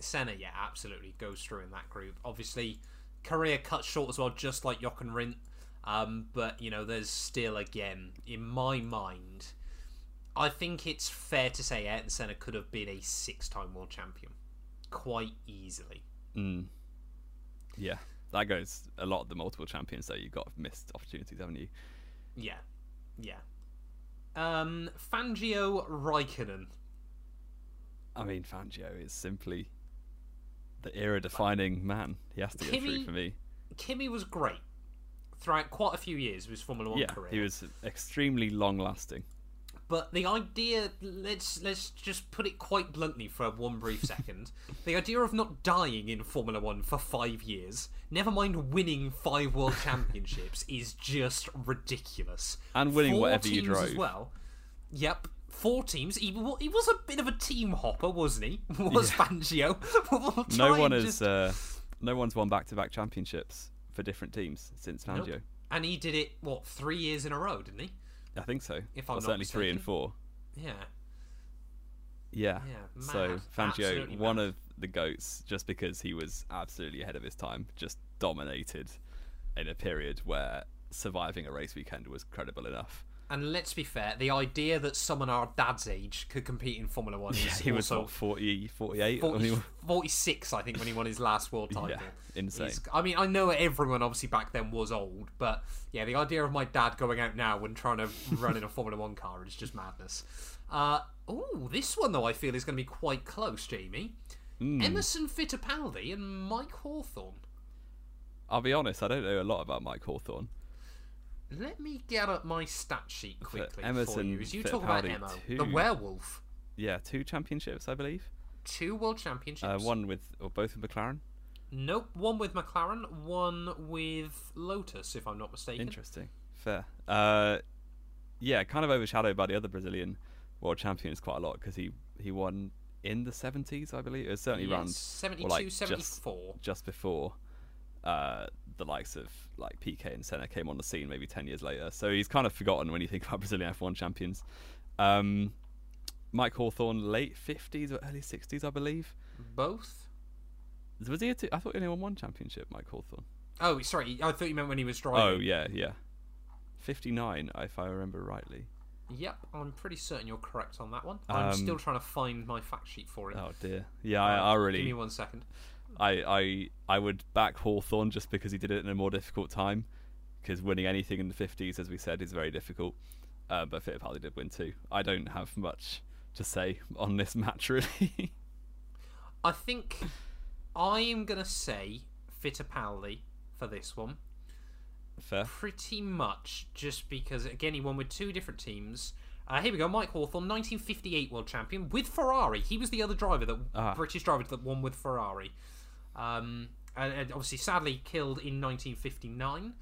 Senna, yeah, absolutely goes through in that group. Obviously, career cut short as well, just like Jochen Rindt. Um, but you know, there's still again in my mind. I think it's fair to say Ayrton Senna could have been a six-time world champion, quite easily. Mm. Yeah, that goes a lot of the multiple champions. though. you've got missed opportunities, haven't you? Yeah, yeah. Um, Fangio Raikkonen. I mean, Fangio is simply the era-defining man. He has to go through for me. Kimi was great throughout quite a few years of his Formula One yeah, career. he was extremely long-lasting. But the idea let's let's just put it quite bluntly for one brief second. <laughs> the idea of not dying in Formula One for five years, never mind winning five world championships, is just ridiculous. And winning Four whatever you teams as drove. well. Yep. Four teams. He, he was a bit of a team hopper, wasn't he? <laughs> Was Fangio? <laughs> We'll No one and has, uh, no one's won back-to-back championships for different teams since Fangio. Nope. And he did it what three years in a row, didn't he? I think so. If I'm not certainly three and four. Yeah. Yeah. Yeah, so. Fangio, Absolutely one mad. of the goats, just because he was absolutely ahead of his time, just dominated in a period where surviving a race weekend was credible enough. And let's be fair, the idea that someone our dad's age could compete in Formula One is he was what, 40, 48? 40, 46, I think, when he won his last world <laughs> title. Yeah, insane. He's- I mean, I know everyone obviously back then was old, but yeah, the idea of my dad going out now and trying to run in a Formula One car is just madness. Uh, oh, this one though I feel is going to be quite close, Jamie. Hmm. Emerson Fittipaldi and Mike Hawthorn. I'll be honest, I don't know a lot about Mike Hawthorn. Let me get up my stat sheet quickly for Emerson you. As you talk about Emo, two- the werewolf, Yeah, two championships, I believe. two world championships. Uh, one with, or both with McLaren. Nope, one with McLaren, one with Lotus, if I'm not mistaken. Interesting. Fair. Uh, yeah, kind of overshadowed by the other Brazilian world champions quite a lot because he, he won in the 70s, I believe. It was certainly Yes, around 72, or like just- 74. just before uh, the likes of like Piquet and Senna came on the scene maybe ten years later. So he's kind of forgotten when you think about <laughs> Brazilian F1 champions. Um, Mike Hawthorn, late fifties or early sixties, I believe. Both. Was he? A two, I thought he only won one championship, Mike Hawthorn. Oh, sorry. I thought you meant when he was driving. Oh yeah, yeah. Fifty nine, if I remember rightly. Yep, I'm pretty certain you're correct on that one. I'm Um, still trying to find my fact sheet for it. Oh dear. Yeah, I, I really. Give me one second. I, I I would back Hawthorn just because he did it in a more difficult time. Because winning anything in the 50s, as we said, is very difficult. Uh, but Fittipaldi did win too. I don't have much to say on this <laughs> match, really. I think I am going to say Fittipaldi for this one. Fair. Pretty much just because, again, he won with two different teams. Uh, here we go, Mike Hawthorn, 1958 world champion with Ferrari. He was the other driver, that Ah. British driver that won with Ferrari. Um, and, and obviously, sadly, killed in 1959.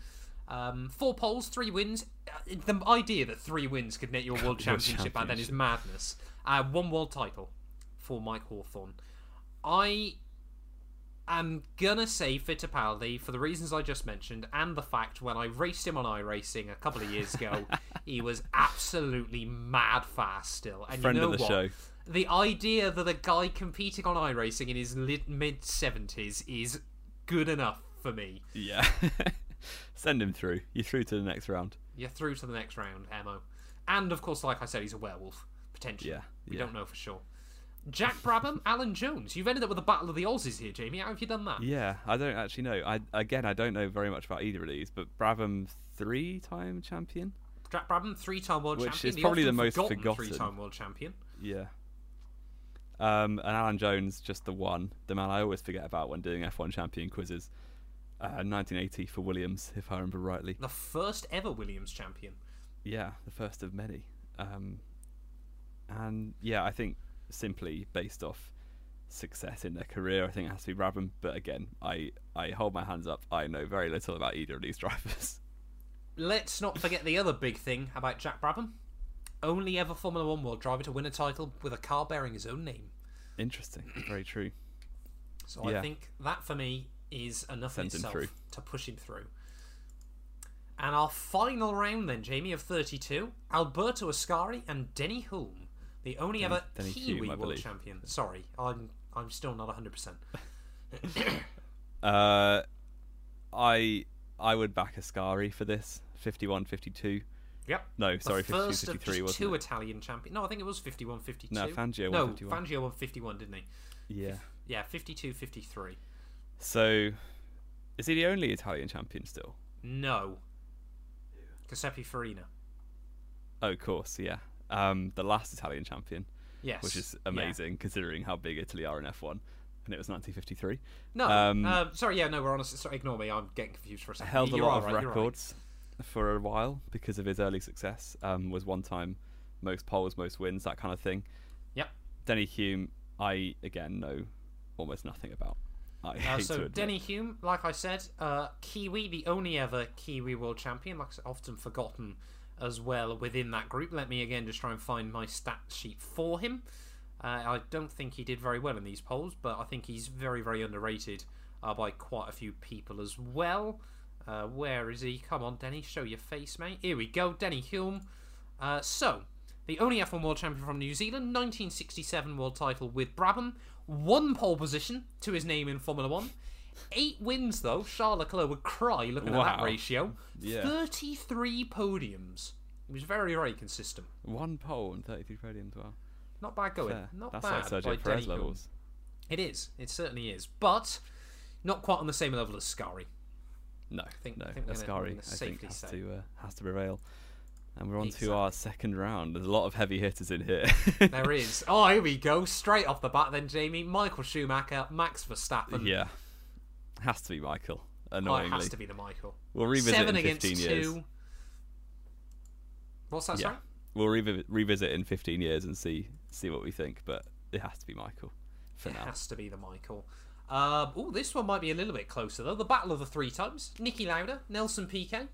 Um, four poles, three wins. Uh, The idea that three wins could net you a world championship back then is madness. Uh, one world title for Mike Hawthorn. I am gonna say Fittipaldi for the reasons I just mentioned, and the fact when I raced him on iRacing a couple of years ago, <laughs> he was absolutely mad fast still. And Friend you know of the what? show. The idea that a guy competing on iRacing in his mid seventies is good enough for me. Yeah. <laughs> Send him through. You're through to the next round. You're through to the next round, Emo. And of course, like I said, he's a werewolf potentially. Yeah, we yeah. don't know for sure. Jack Brabham, <laughs> Alan Jones. You've ended up with a battle of the Aussies here, Jamie. How have you done that? Yeah, I don't actually know. I again, I don't know very much about either of these, but Brabham three-time champion. Jack Brabham, three-time world Which champion. is probably the most often forgotten. three-time world champion. Yeah. Um, and Alan Jones, just the one, the man I always forget about when doing F1 champion quizzes. Uh, 1980 for Williams, if I remember rightly. The first ever Williams champion. Yeah, the first of many. Um, and yeah, I think simply based off success in their career, I think it has to be Brabham. But again, I, I hold my hands up. I know very little about either of these drivers. Let's not forget the other big thing about Jack Brabham. Only ever Formula One world driver to win a title with a car bearing his own name. Interesting. Very true. So I think that for me is enough in Sends him itself to push him through. And our final round then, Jamie, of 32, Alberto Ascari and Denny Hulme, the only Denny- ever Denny Kiwi Hulme, I world believe. champion. Sorry, I'm I'm still not 100%. <coughs> Uh, I I would back Ascari for this. 51 52. Yep. No, sorry, the 52 first of 53 just wasn't two it? Italian champion. No, I think it was 51 52. No, Fangio No, won 51. Fangio won 51, didn't he? Yeah. Yeah, 52 53. So, is he the only Italian champion still? No. Giuseppe Farina. Oh, of course, yeah. Um, the last Italian champion, Yes. which is yeah. amazing considering how big Italy are in F1, and it was 1953. No, Um, uh, sorry, yeah, no, we're honest. Sorry, ignore me. I'm getting confused for a second. Held a lot of right, you're all right. For a while because of his early success. Um, was one time most poles, most wins, that kind of thing. Yep. Denny Hulme, I again know almost nothing about. I Uh, so. Denny Hulme, like I said, uh, Kiwi, the only ever Kiwi world champion, like I said, often forgotten as well within that group. Let me again just try and find my stat sheet for him. Uh, I don't think he did very well in these polls, but I think he's very, very underrated uh, by quite a few people as well. Uh, where is he? Come on, Denny, show your face, mate. Here we go, Denny Hulme. Uh, so, the only F1 world champion from New Zealand, 1967 world title with Brabham, one pole position to his name in Formula One, eight wins though. Charles Leclerc would cry looking at that ratio. Yeah. 33 podiums. He was very, very consistent. One pole and 33 podiums. Wow. Not bad going. Fair. Not That's bad. like by Sergio Perez Denny Hulme. levels. It is. It certainly is. But not quite on the same level as Scary. No, think- no. I think Ascari, I think, has say. to uh, has to prevail. And we're on Exactly. to our second round. There's a lot of heavy hitters in here. <laughs> There is. <laughs> Oh, here we go. Straight off the bat, then, Jamie. Michael Schumacher, Max Verstappen. yeah, has to be Michael. Oh, it Annoyingly, has to be the Michael. we'll revisit Seven in against 15 years. two. What's that, Yeah, sorry? we'll revi- revisit in 15 years and see see what we think. But it has to be Michael for It now. has to be the Michael. Um, oh, this one might be a little bit closer, though. The Battle of the Three Times. Niki Lauda, Nelson Piquet.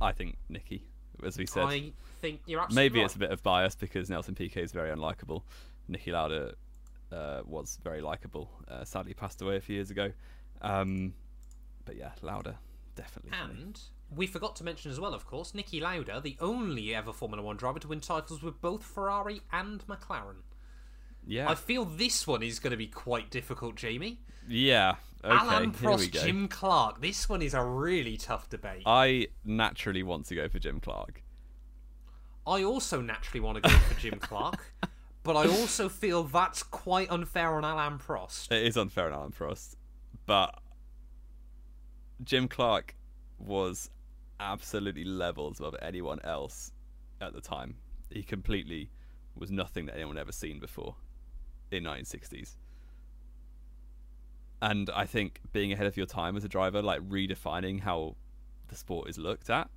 I think Niki, as we said, I think you're absolutely maybe right. it's a bit of bias because Nelson Piquet is very unlikable. Niki Lauda uh, was very likable. Uh, sadly, passed away a few years ago. Um, but yeah, Lauda definitely. And we forgot to mention as well, of course, Niki Lauda, the only ever Formula One driver to win titles with both Ferrari and McLaren. Yeah, I feel this one is going to be quite difficult, Jamie. yeah. Okay, Alain here Prost, we go. Jim Clark. This one is a really tough debate. I naturally want to go for Jim Clark. I also naturally want to go for Jim Clark, <laughs> but I also feel that's quite unfair on Alain Prost. It is unfair on Alain Prost, but Jim Clark was absolutely levels above anyone else at the time. He completely was nothing that anyone had ever seen before in 1960s. And I think being ahead of your time as a driver, like redefining how the sport is looked at,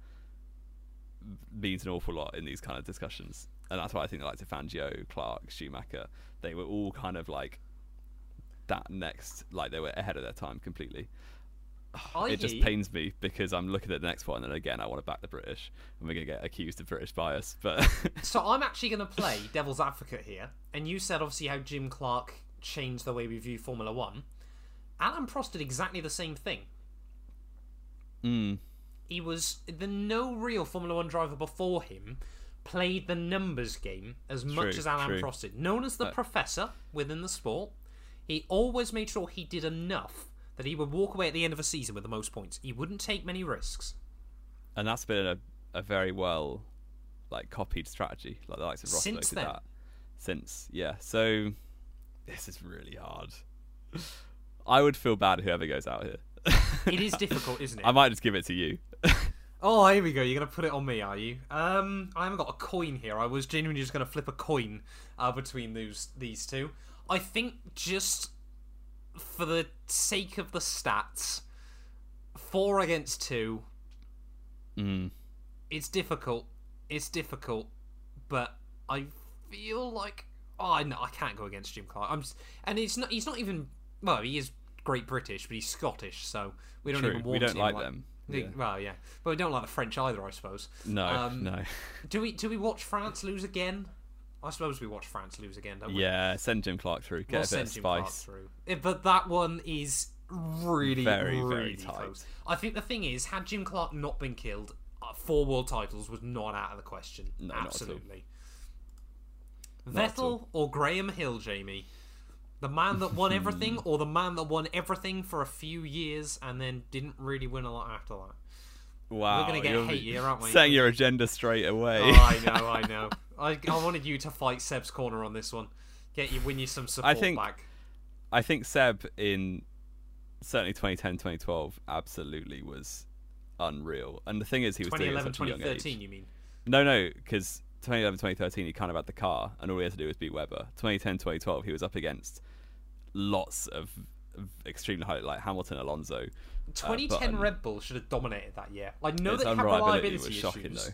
means an awful lot in these kind of discussions. And that's why I think the likes of Fangio, Clark, Schumacher, they were all kind of like that next, like they were ahead of their time completely. I it just pains me because I'm looking at the next one, and again, I want to back the British, and we're going to get accused of British bias. But <laughs> So I'm actually going to play devil's advocate here, and you said obviously how Jim Clark changed the way we view Formula One. Alain Prost did exactly the same thing. mm, He was the no real Formula One driver before him played the numbers game as much as Alain true. Prost did. Known as the professor within the sport, he always made sure he did enough that he would walk away at the end of a season with the most points. He wouldn't take many risks. and that's been a, a very well like copied strategy, like the likes of Rosberg Since then. that. Since yeah, so this is really hard. <laughs> I would feel bad whoever goes out here. It is difficult, isn't it? <laughs> I might just give it to you. <laughs> Oh, here we go. You're gonna put it on me, are you? Um, I haven't got a coin here. I was genuinely just gonna flip a coin uh, between those these two. I think just for the sake of the stats, four against two. Mm. It's difficult. It's difficult, but I feel like oh, I no, I can't go against Jim Clark. I'm just, and it's not. He's not even. Well, he is Great British, but he's Scottish, so we don't True, even we want don't him like them. the- Yeah. Well, yeah, but we don't like the French either, I suppose. No, Um, no. Do we? Do we watch France lose again? I suppose we watch France lose again, don't we? Yeah, send Jim Clark through. Get we'll a bit send of Jim Clark spice. through. Eh, But that one is really, Very, really very tight. close. I think the thing is, had Jim Clark not been killed, uh, four world titles was not out of the question. No, not at all. Absolutely. Vettel or Graham Hill, Jamie? The man that won <laughs> everything, or the man that won everything for a few years and then didn't really win a lot after that? Wow, We're gonna get you're hate here, aren't we? <laughs> Setting your agenda straight away. Oh, I know, I <laughs> know. I, I wanted you to fight Seb's corner on this one. Get you, win you some support think- back. I think Seb in certainly 2010, 2012 absolutely was unreal. And the thing is, he was doing it at 2011, such a young 2013, age. you mean? No, no, because 2011, 2013, he kind of had the car, and all he had to do was beat Webber. 2010, 2012, he was up against lots of of extremely high, like Hamilton, Alonso. Uh, 2010 Button. Um, Red Bull should have dominated that year. Like, know that unreliability reliability was shocking, issues, though.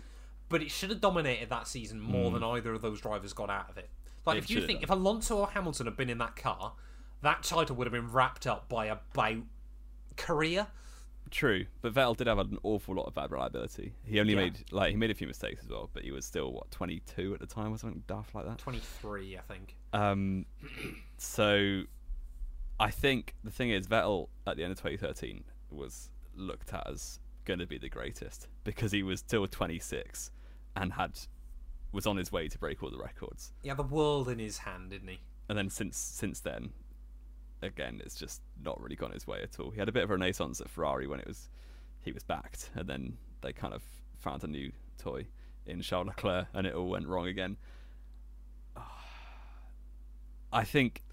But it should have dominated that season more than either of those drivers got out of it. Like, It if you think if Alonso or Hamilton had been in that car, that title would have been wrapped up by about Korea. True, but Vettel did have an awful lot of bad reliability. He only Yeah. made like he made a few mistakes as well, but he was still what 22 at the time or something daft like that. 23, I think. Um, <clears throat> so I think the thing is, Vettel at the end of 2013 was looked at as going to be the greatest because he was still 26 and had was on his way to break all the records. He had the world in his hand, didn't he? And then since since then, again, it's just not really gone his way at all. He had a bit of a renaissance at Ferrari when it was he was backed, and then they kind of found a new toy in Charles Leclerc, and it all went wrong again. <sighs> I think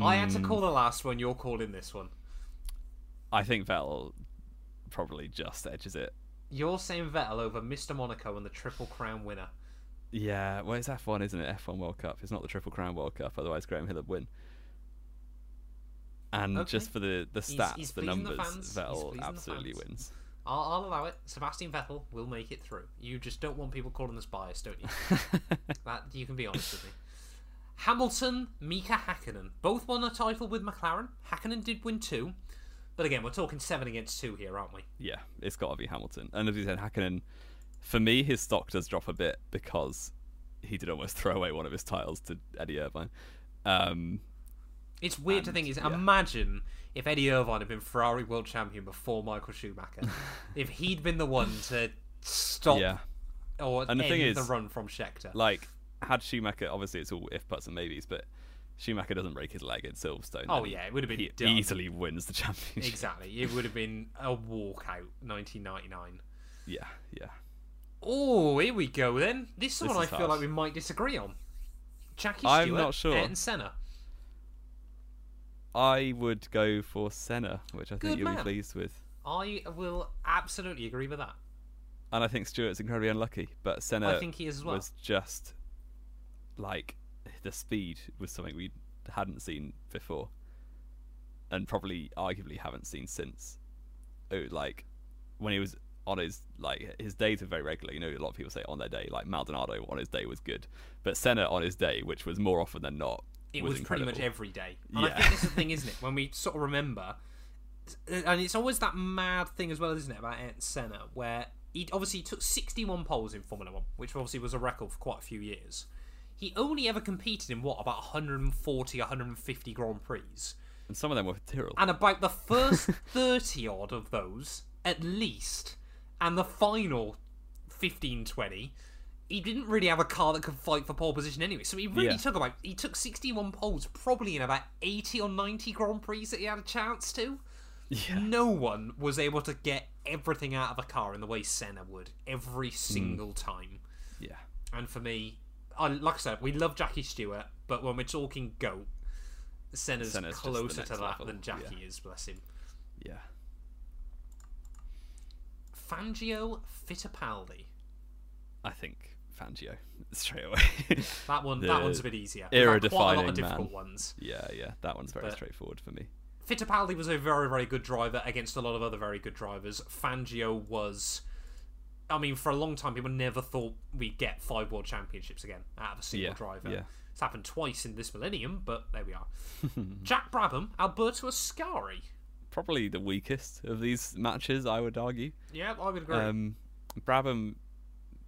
I had to Mm, call the last one. You're calling this one. I think Vettel probably just edges it. You're saying Vettel over Mr. Monaco and the Triple Crown winner. Yeah, well, it's F1, isn't it? F1 World Cup. It's not the Triple Crown World Cup. Otherwise, Graham Hill would win. And Okay. just for the the stats, he's the the numbers. He's Vettel absolutely wins. I'll, I'll allow it. Sebastian Vettel will make it through. You just don't want people calling us biased, don't you? <laughs> that you can be honest with me. Hamilton, Mika Hakkinen, both won a title with McLaren. Hakkinen did win two, but again, we're talking seven against two here, aren't we? yeah, it's got to be Hamilton. And as you said, Hakkinen, for me, his stock does drop a bit because he did almost <laughs> throw away one of his titles to Eddie Irvine. Um, It's weird to think is yeah. imagine if Eddie Irvine had been Ferrari world champion before Michael Schumacher. <laughs> if he'd been the one to stop Yeah. or And the end thing the run from Scheckter. Like, had Schumacher, obviously it's all if buts and maybes, but Schumacher doesn't break his leg in Silverstone. Oh, yeah, it would have been he done. easily wins the <laughs> championship. exactly. It would have been a walkout 1999. Yeah, yeah. Oh, here we go then. This one This I is feel hard. like we might disagree on. Jackie I'm Stewart, not sure. Ayrton Senna. I would go for Senna, which I Good think you'll man. be pleased with. I will absolutely agree with that. And I think Stewart's incredibly unlucky, but Senna I think he is as well. was just like the speed was something we hadn't seen before, and probably arguably haven't seen since. Was like when he was on his like his days were very regular. You know, a lot of people say on their day, like Maldonado on his day was good, but Senna on his day, which was more often than not, it was, pretty much every day. And I think this is the thing, <laughs> isn't it? When we sort of remember, and it's always that mad thing as well, isn't it, about Senna, where he obviously took 61 poles in Formula One, which obviously was a record for quite a few years. He only ever competed in what about 140, 150 Grand Prix, and some of them were terrible. and about the first <laughs> 30 odd of those, at least, and the final 15, 20. He didn't really have a car that could fight for pole position anyway, so he really Yeah. took about he took sixty one poles, probably in about eighty or ninety Grand Prix that he had a chance to. Yeah. No one was able to get everything out of a car in the way Senna would every Hmm. single time. Yeah. And for me, I like I said, we love Jackie Stewart, but when we're talking goat, Senna's, Senna's closer to that level, than Jackie yeah. is. Bless him. Yeah. Fangio Fittipaldi. I think Fangio <laughs> straight away. <laughs> That one. The that one's a bit easier. We've quite a lot of difficult man. ones. yeah, yeah, that one's very But- straightforward for me. Fittipaldi was a very, very good driver against a lot of other very good drivers. Fangio was. I mean, for a long time, people never thought we'd get five world championships again out of a single Yeah, driver. yeah. It's happened twice in this millennium, but there we are. <laughs> Jack Brabham, Alberto Ascari. Probably the weakest of these matches, I would argue. Yeah, I would agree. Um, Brabham,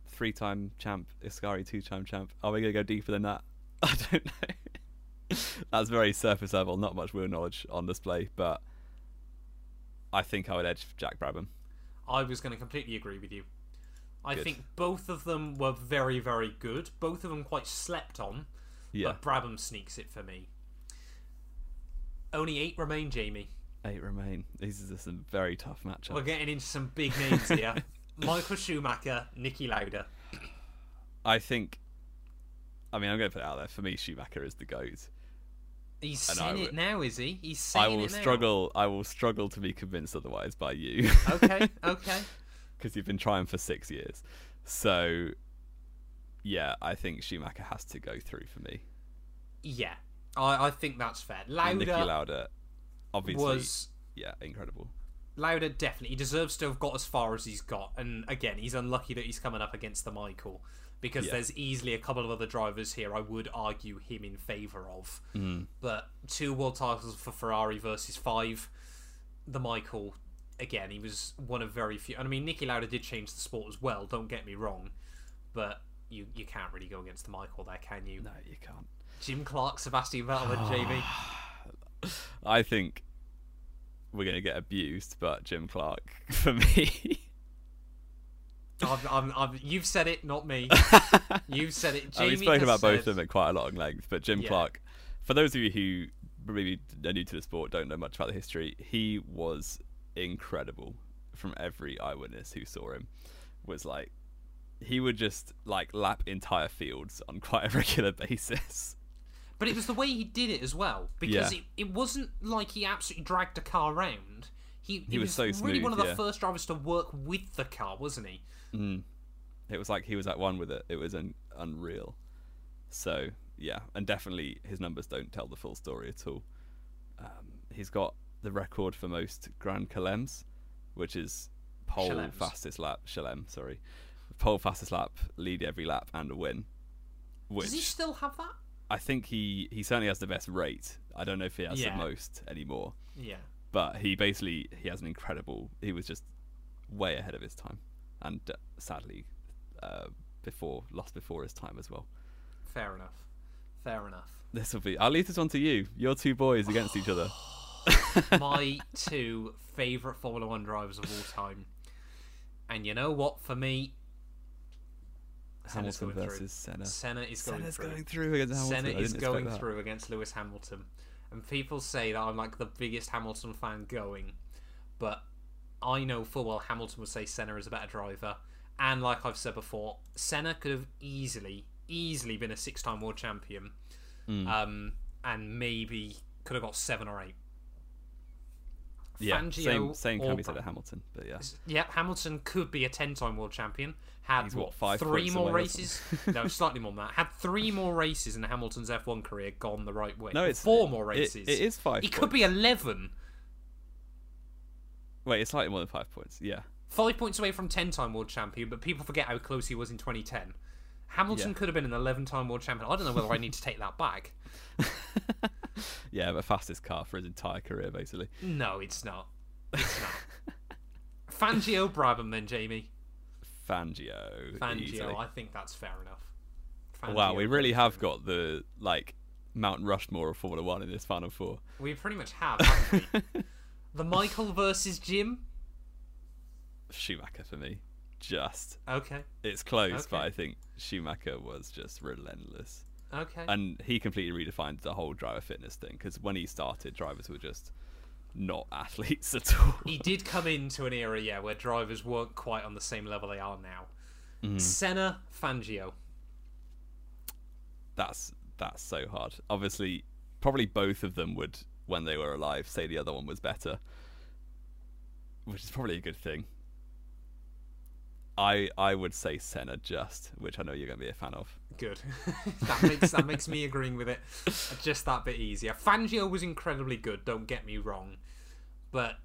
three-time champ, Ascari, two-time champ. Are we gonna go deeper than that? <laughs> I don't know. <laughs> That's very surface level, not much real knowledge on display, but I think I would edge Jack Brabham. I was going to completely agree with you. I Good. think both of them were very, very good. Both of them quite slept on, Yeah, but Brabham sneaks it for me. Only eight remain, Jamie. eight remain. These are some very tough matchups. We're getting into some big names here. <laughs> Michael Schumacher, Niki Lauda. I think. I mean, I'm going to put it out there. For me, Schumacher is the goat. He's I saying it now, is he? He's I saying will it now. struggle. I will struggle to be convinced otherwise by you. Okay, <laughs> okay. Because you've been trying for six years. So, yeah, I think Schumacher has to go through for me. Yeah, I, I think that's fair. Niki Lauda Lauda, obviously, was yeah, incredible. Lauda definitely. He deserves to have got as far as he's got, and again, he's unlucky that he's coming up against the Michael because Yeah. there's easily a couple of other drivers here I would argue him in favour of. Mm. But two world titles for Ferrari versus five, the Michael. Again, he was one of very few. And I mean, Niki Lauda did change the sport as well. Don't get me wrong, but you you can't really go against the Michael there, can you? No, you can't. Jim Clark, Sebastian Vettel, and Jamie. <sighs> I think we're going to get abused, but Jim Clark <laughs> for me. I've, I'm, I've, you've said it, not me. <laughs> You've said it. Uh, and Jamie we've spoken has about both of them at quite a long length, but Jim Yeah. Clark, for those of you who maybe are new to the sport, don't know much about the history, he was incredible from every eyewitness who saw him. Was like, he would just like lap entire fields on quite a <laughs> regular basis. But it was the way he did it as well, because Yeah. it, it wasn't like he absolutely dragged a car around. He, he, was so smooth, really one of the yeah. first drivers to work with the car, wasn't he? Mm. It was like he was at one with it. It was un- unreal. So yeah, and definitely his numbers don't tell the full story at all. Um, he's got the record for most Grand Chelems, which is pole Chelems. fastest lap. Chelem, sorry, pole fastest lap, lead every lap, and a win. Which Does he still have that? I think he he certainly has the best rate. I don't know if he has Yeah. the most anymore, Yeah. but he basically he has an incredible. He was just way ahead of his time, and uh, sadly, uh, before lost before his time as well. Fair enough. Fair enough. This will be. I'll leave this one to you. Your two boys against each other. <sighs> <laughs> <laughs> My two favourite Formula One drivers of all time. And you know what? For me, Hamilton going versus through. Senna. Senna is going Senna's through. going through against Hamilton. Senna is going that. through against Lewis Hamilton. And people say that I'm like the biggest Hamilton fan going, but I know full well Hamilton would say Senna is a better driver. And like I've said before, Senna could have easily, easily been a six time world champion. Mm. Um, and maybe could have got seven or eight. Yeah, Fangio same same can be said of Hamilton, but yeah. Yep, Hamilton could be a ten-time world champion. Had He's, what, five three more races? no, <laughs> slightly more than that. Had three more races in Hamilton's F1 career gone the right way. No, it's four more it- races. it is five He could be eleven. Wait, it's slightly more than five points. Yeah. Five points away from ten-time world champion, but people forget how close he was in 2010. Hamilton Yeah. could have been an 11-time world champion. I don't know whether I need to take that back. <laughs> yeah, the fastest car for his entire career, basically. No, it's not. It's not. <laughs> Fangio Brabham then, Jamie. Fangio. Fangio, easily. I think that's fair enough. Fangio, Wow, we really have got the like Mount Rushmore of Formula One in this Final Four. We pretty much have, <laughs> haven't we? the Michael versus Jim. Schumacher for me, just Okay, it's close, but I think Schumacher was just relentless, okay. and he completely redefined the whole driver fitness thing. Because when he started, drivers were just not <laughs> athletes at all. he did come into an era, yeah, where drivers weren't quite on the same level they are now. Mm-hmm. Senna, Fangio. that's that's so hard. Obviously, probably both of them would, when they were alive, say the other one was better, which is probably a good thing. I I would say Senna just, which I know you're going to be a fan of. Good. <laughs> that makes that makes me agreeing with it just that bit easier. Fangio was incredibly good. Don't get me wrong, but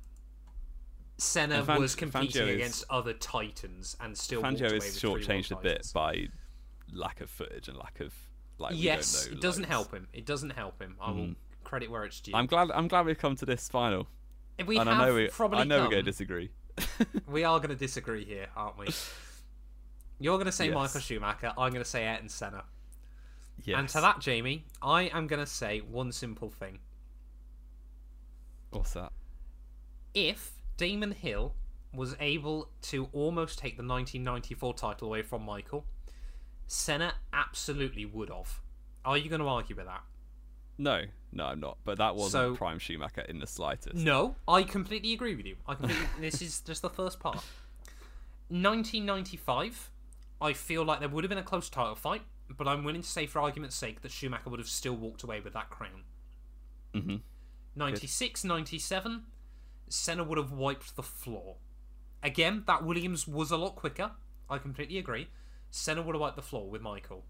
Senna Fan- was competing Fangio is- against other titans and still. Fangio away is with three world shortchanged a bit by lack of footage and lack of like. yes, know it doesn't loads. help him. It doesn't help him. I will Mhm. credit where it's due. I'm glad. I'm glad we've come to this final, If we and have I know we. probably I know we're going to disagree. <laughs> We are going to disagree here, aren't we? You're going to say Yes. Michael Schumacher. I'm going to say Ayrton Senna. yes. And to that, Jamie, I am going to say one simple thing. What's that? If Damon Hill was able to almost take the 1994 title away from Michael, Senna absolutely would have. Are you going to argue with that? No, no, I'm not. But that wasn't So- prime Schumacher in the slightest. No, I completely agree with you. I completely, <laughs> this is just the first part. 1995, I feel like there would have been a close title fight, but I'm willing to say, for argument's sake, that Schumacher would have still walked away with that crown. hmm 96, 97, Senna would have wiped the floor. Again, that Williams was a lot quicker. I completely agree. Senna would have wiped the floor with Michael.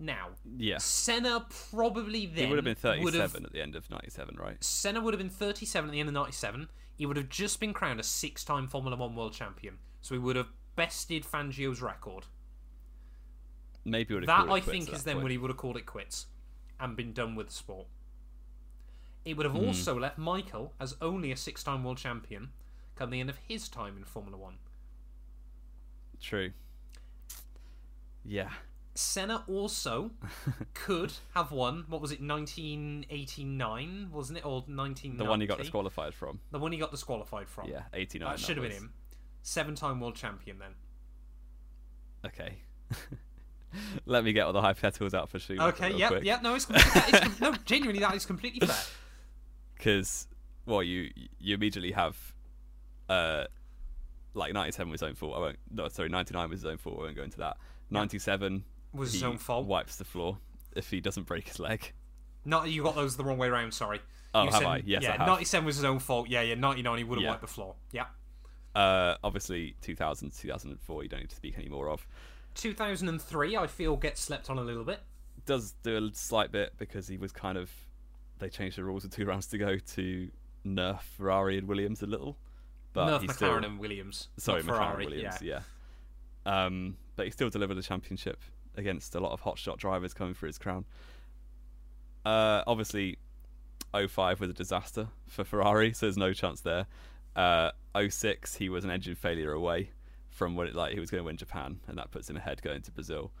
Now, Yeah. Senna probably then He would have been 37 have- at the end of 97, right? Senna would have been 37 at the end of 97. He would have just been crowned a six time Formula One world champion. So he would have bested Fangio's record. Maybe would have That, I think, is then point. when he would have called it quits and been done with the sport. It would have Hmm. also left Michael as only a six time world champion come the end of his time in Formula One. True. Yeah. Senna also <laughs> could have won, what was it, 1989, wasn't it? Or 1990? The one he got disqualified from. The one he got disqualified from. Yeah, 89. That should have been him. Seven time world champion then. Okay. <laughs> Let me get all the hypotheticals out for Schumacher. Okay, yeah, quick. yeah, no, it's, com- no, <laughs> genuinely, that is completely fair. Because, well, you you immediately have, uh, like 97 was his own fault. I won't. No, sorry, 99 was his own fault. I won't go into that. 97 Was his own fault. Wipes the floor if he doesn't break his leg. No, you got those the wrong way around. Sorry. Oh, You have said- I? Yes, yeah, I have. 97 was his own fault. Yeah, yeah, 99 he would have Yeah. wiped the floor. Yeah. Uh, obviously 2000, 2004. You don't need to speak any more of. 2003, I feel gets slept on a little bit. does do a slight bit because he was kind of they changed the rules with two rounds to go to nerf Ferrari and Williams a little, but Nerf McLaren still and Williams. sorry McLaren Ferrari. Williams Yeah. yeah. Um, but he still delivered a championship against a lot of hotshot drivers coming for his crown. Uh, obviously, 05 was a disaster for Ferrari, so there's no chance there. Uh, 06 he was an engine failure away from what it like he was going to win Japan, and that puts him ahead going to Brazil.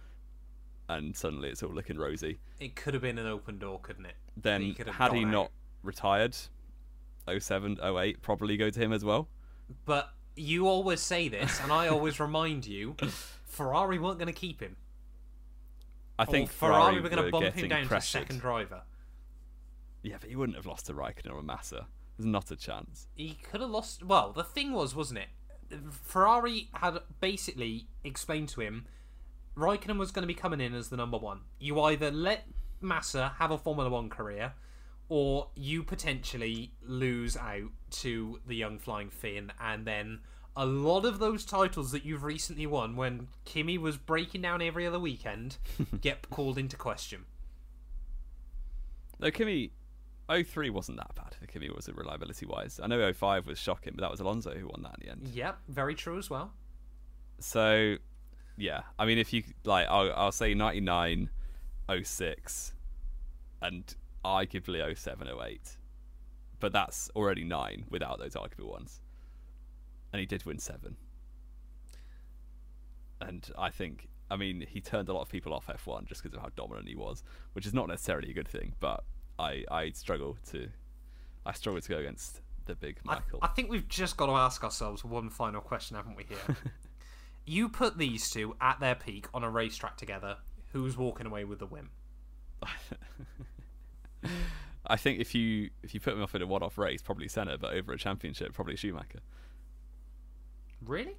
and suddenly it's all looking rosy. It could have been an open door, couldn't it? Then He could have had he gone not retired, 07, 08 probably go to him as well. But you always say this, and I always remind you, <laughs> Ferrari weren't going to keep him. I think Ferrari, Ferrari were going to bump him down to second driver. Yeah, but he wouldn't have lost to Raikkonen or Massa. There's not a chance. He could have lost. Well, the thing was, wasn't it? Ferrari had basically explained to him Raikkonen was going to be coming in as the number one. You either let Massa have a Formula One career, or you potentially lose out to the young flying Finn, and then a lot of those titles that you've recently won, when Kimi was breaking down every other weekend, <laughs> get called into question. No, Kimi, 03 wasn't that bad for Kimi, was it, reliability wise? I know 05 was shocking, but that was Alonso who won that in the end. Yep, very true as well. So, yeah, I mean, if you like, I'll, I'll say 99, 06, and arguably 07, 08. But that's already nine without those arguable ones. And he did win seven. And I think, I mean, he turned a lot of people off F1 just because of how dominant he was, which is not necessarily a good thing. But I, I struggle to, I struggle to go against the big Michael. I think we've just got to ask ourselves one final question, haven't we? Here, <laughs> you put these two at their peak on a racetrack together. Who's walking away with the win? <laughs> I think if you if you put him off in a one-off race, probably Senna, but over a championship, probably Schumacher. Really?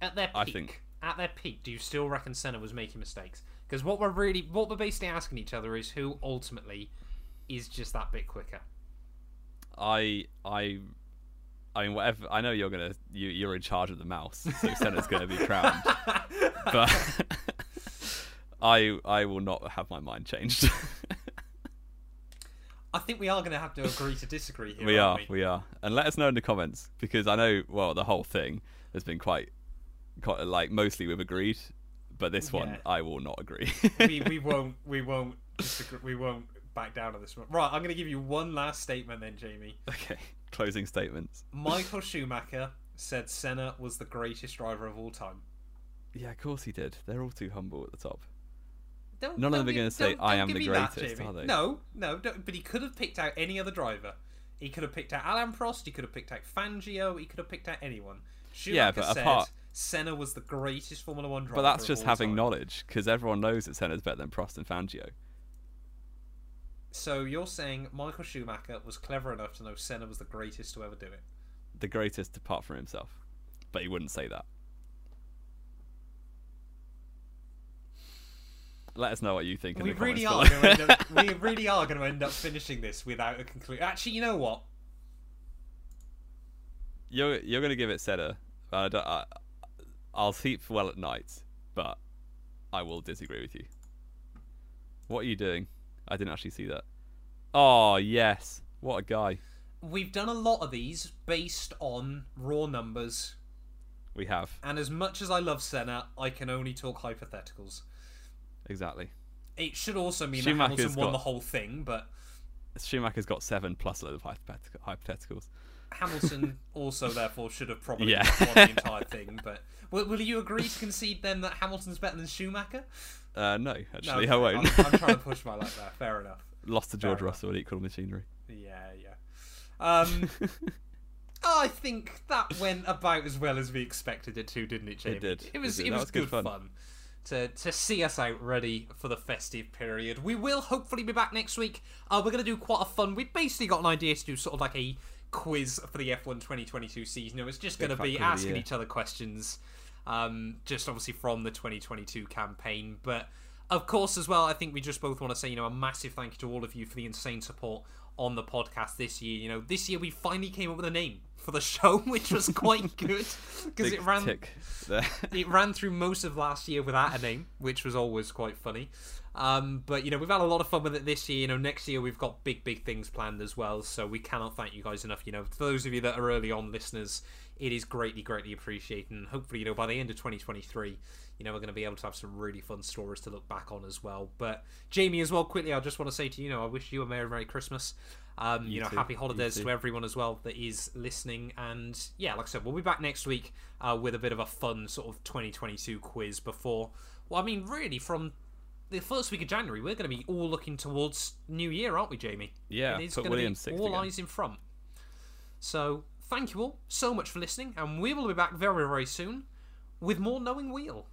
At their peak. I think- At their peak, do you still reckon Senna was making mistakes? Because what we're really, what we're basically asking each other is who ultimately is just that bit quicker. I I I mean whatever I know you're gonna you you're in charge of the mouse, so <laughs> Senna's gonna be crowned. but <laughs> I I will not have my mind changed. <laughs> I think we are going to have to agree to disagree here. we are, we? we are. And let us know in the comments because I know well the whole thing has been quite quite like mostly we've agreed, but this one Yeah. I will not agree. we <laughs> we won't we won't disagree, we won't back down on this one. Right, I'm going to give you one last statement then, Jamie. okay. <laughs> Closing statements. Michael Schumacher said Senna was the greatest driver of all time. Yeah, of course he did. They're all too humble at the top. Don't, None of don't them are gonna say, don't- "I am the me that, greatest," are they? No, no, don't, but he could have picked out any other driver. He could have picked out Alain Prost. He could have picked out Fangio. He could have picked out anyone. Schumacher Yeah, but said apart- Senna was the greatest Formula One driver. But that's just having time. knowledge because everyone knows that Senna's better than Prost and Fangio. So you're saying Michael Schumacher was clever enough to know Senna was the greatest to ever do it? the greatest apart from himself. But he wouldn't say that. Let us know what you think. In We the really comments are end up, we <laughs> really are going to end up finishing this without a conclusion. Actually, you know what? You're you're gonna give it Senna. I don't, I, I'll sleep well at night, but I will disagree with you. What are you doing? I didn't actually see that. Oh yes, what a guy We've done a lot of these based on raw numbers, we have. and as much as I love Senna, I can only talk hypotheticals. Exactly. It should also mean Schumacher's that Hamilton won got- the whole thing, but Schumacher's got seven plus a load of hypothetical, hypotheticals. Hamilton also therefore should have probably Yeah. won the entire thing. But will, will you agree to concede then that Hamilton's better than Schumacher? Uh, no, No, actually, okay, I won't. I'm, I'm trying to push <laughs> my luck there. Fair enough. Lost to George Fair enough. Russell at equal machinery. Yeah, yeah. Um, <laughs> I think that went about as well as we expected it to, didn't it, Jamie? did, It was it it, was, was good good fun. fun. To, to see us out ready for the festive period. We will hopefully be back next week. Uh, we're going to do quite a fun. We've basically got an idea to do sort of like a quiz for the F1 2022 season. It was just going to be quiz of the asking each other questions, um, just obviously from the 2022 campaign. But of course, as well, I think we just both want to say, you know, a massive thank you to all of you for the insane support on the podcast this year. You know, this year we finally came up with a name for the <laughs> show, which was quite <laughs> good because it ran <laughs> it ran through most of last year without a name, which was always quite funny. Um, but you know, we've had a lot of fun with it this year. You know, next year we've got big, big things planned as well. So we cannot thank you guys enough. You know, for those of you that are early on listeners, it is greatly, greatly appreciated. And hopefully, you know, by the end of 2023, you know, we're going to be able to have some really fun stories to look back on as well. But Jamie, as well, quickly, I just want to say to you, you know, I wish you a merry, merry Christmas. Um, you, You know, too. happy holidays to everyone as well that is listening. And yeah, like I said, we'll be back next week uh, with a bit of a fun sort of 2022 quiz before. Well, I mean, really, from the first week of January, we're going to be all looking towards New Year, aren't we, Jamie? Yeah, it is put going to Williams be all again. eyes in front. So thank you all so much for listening, and we will be back very very soon with more Knowing Wheel.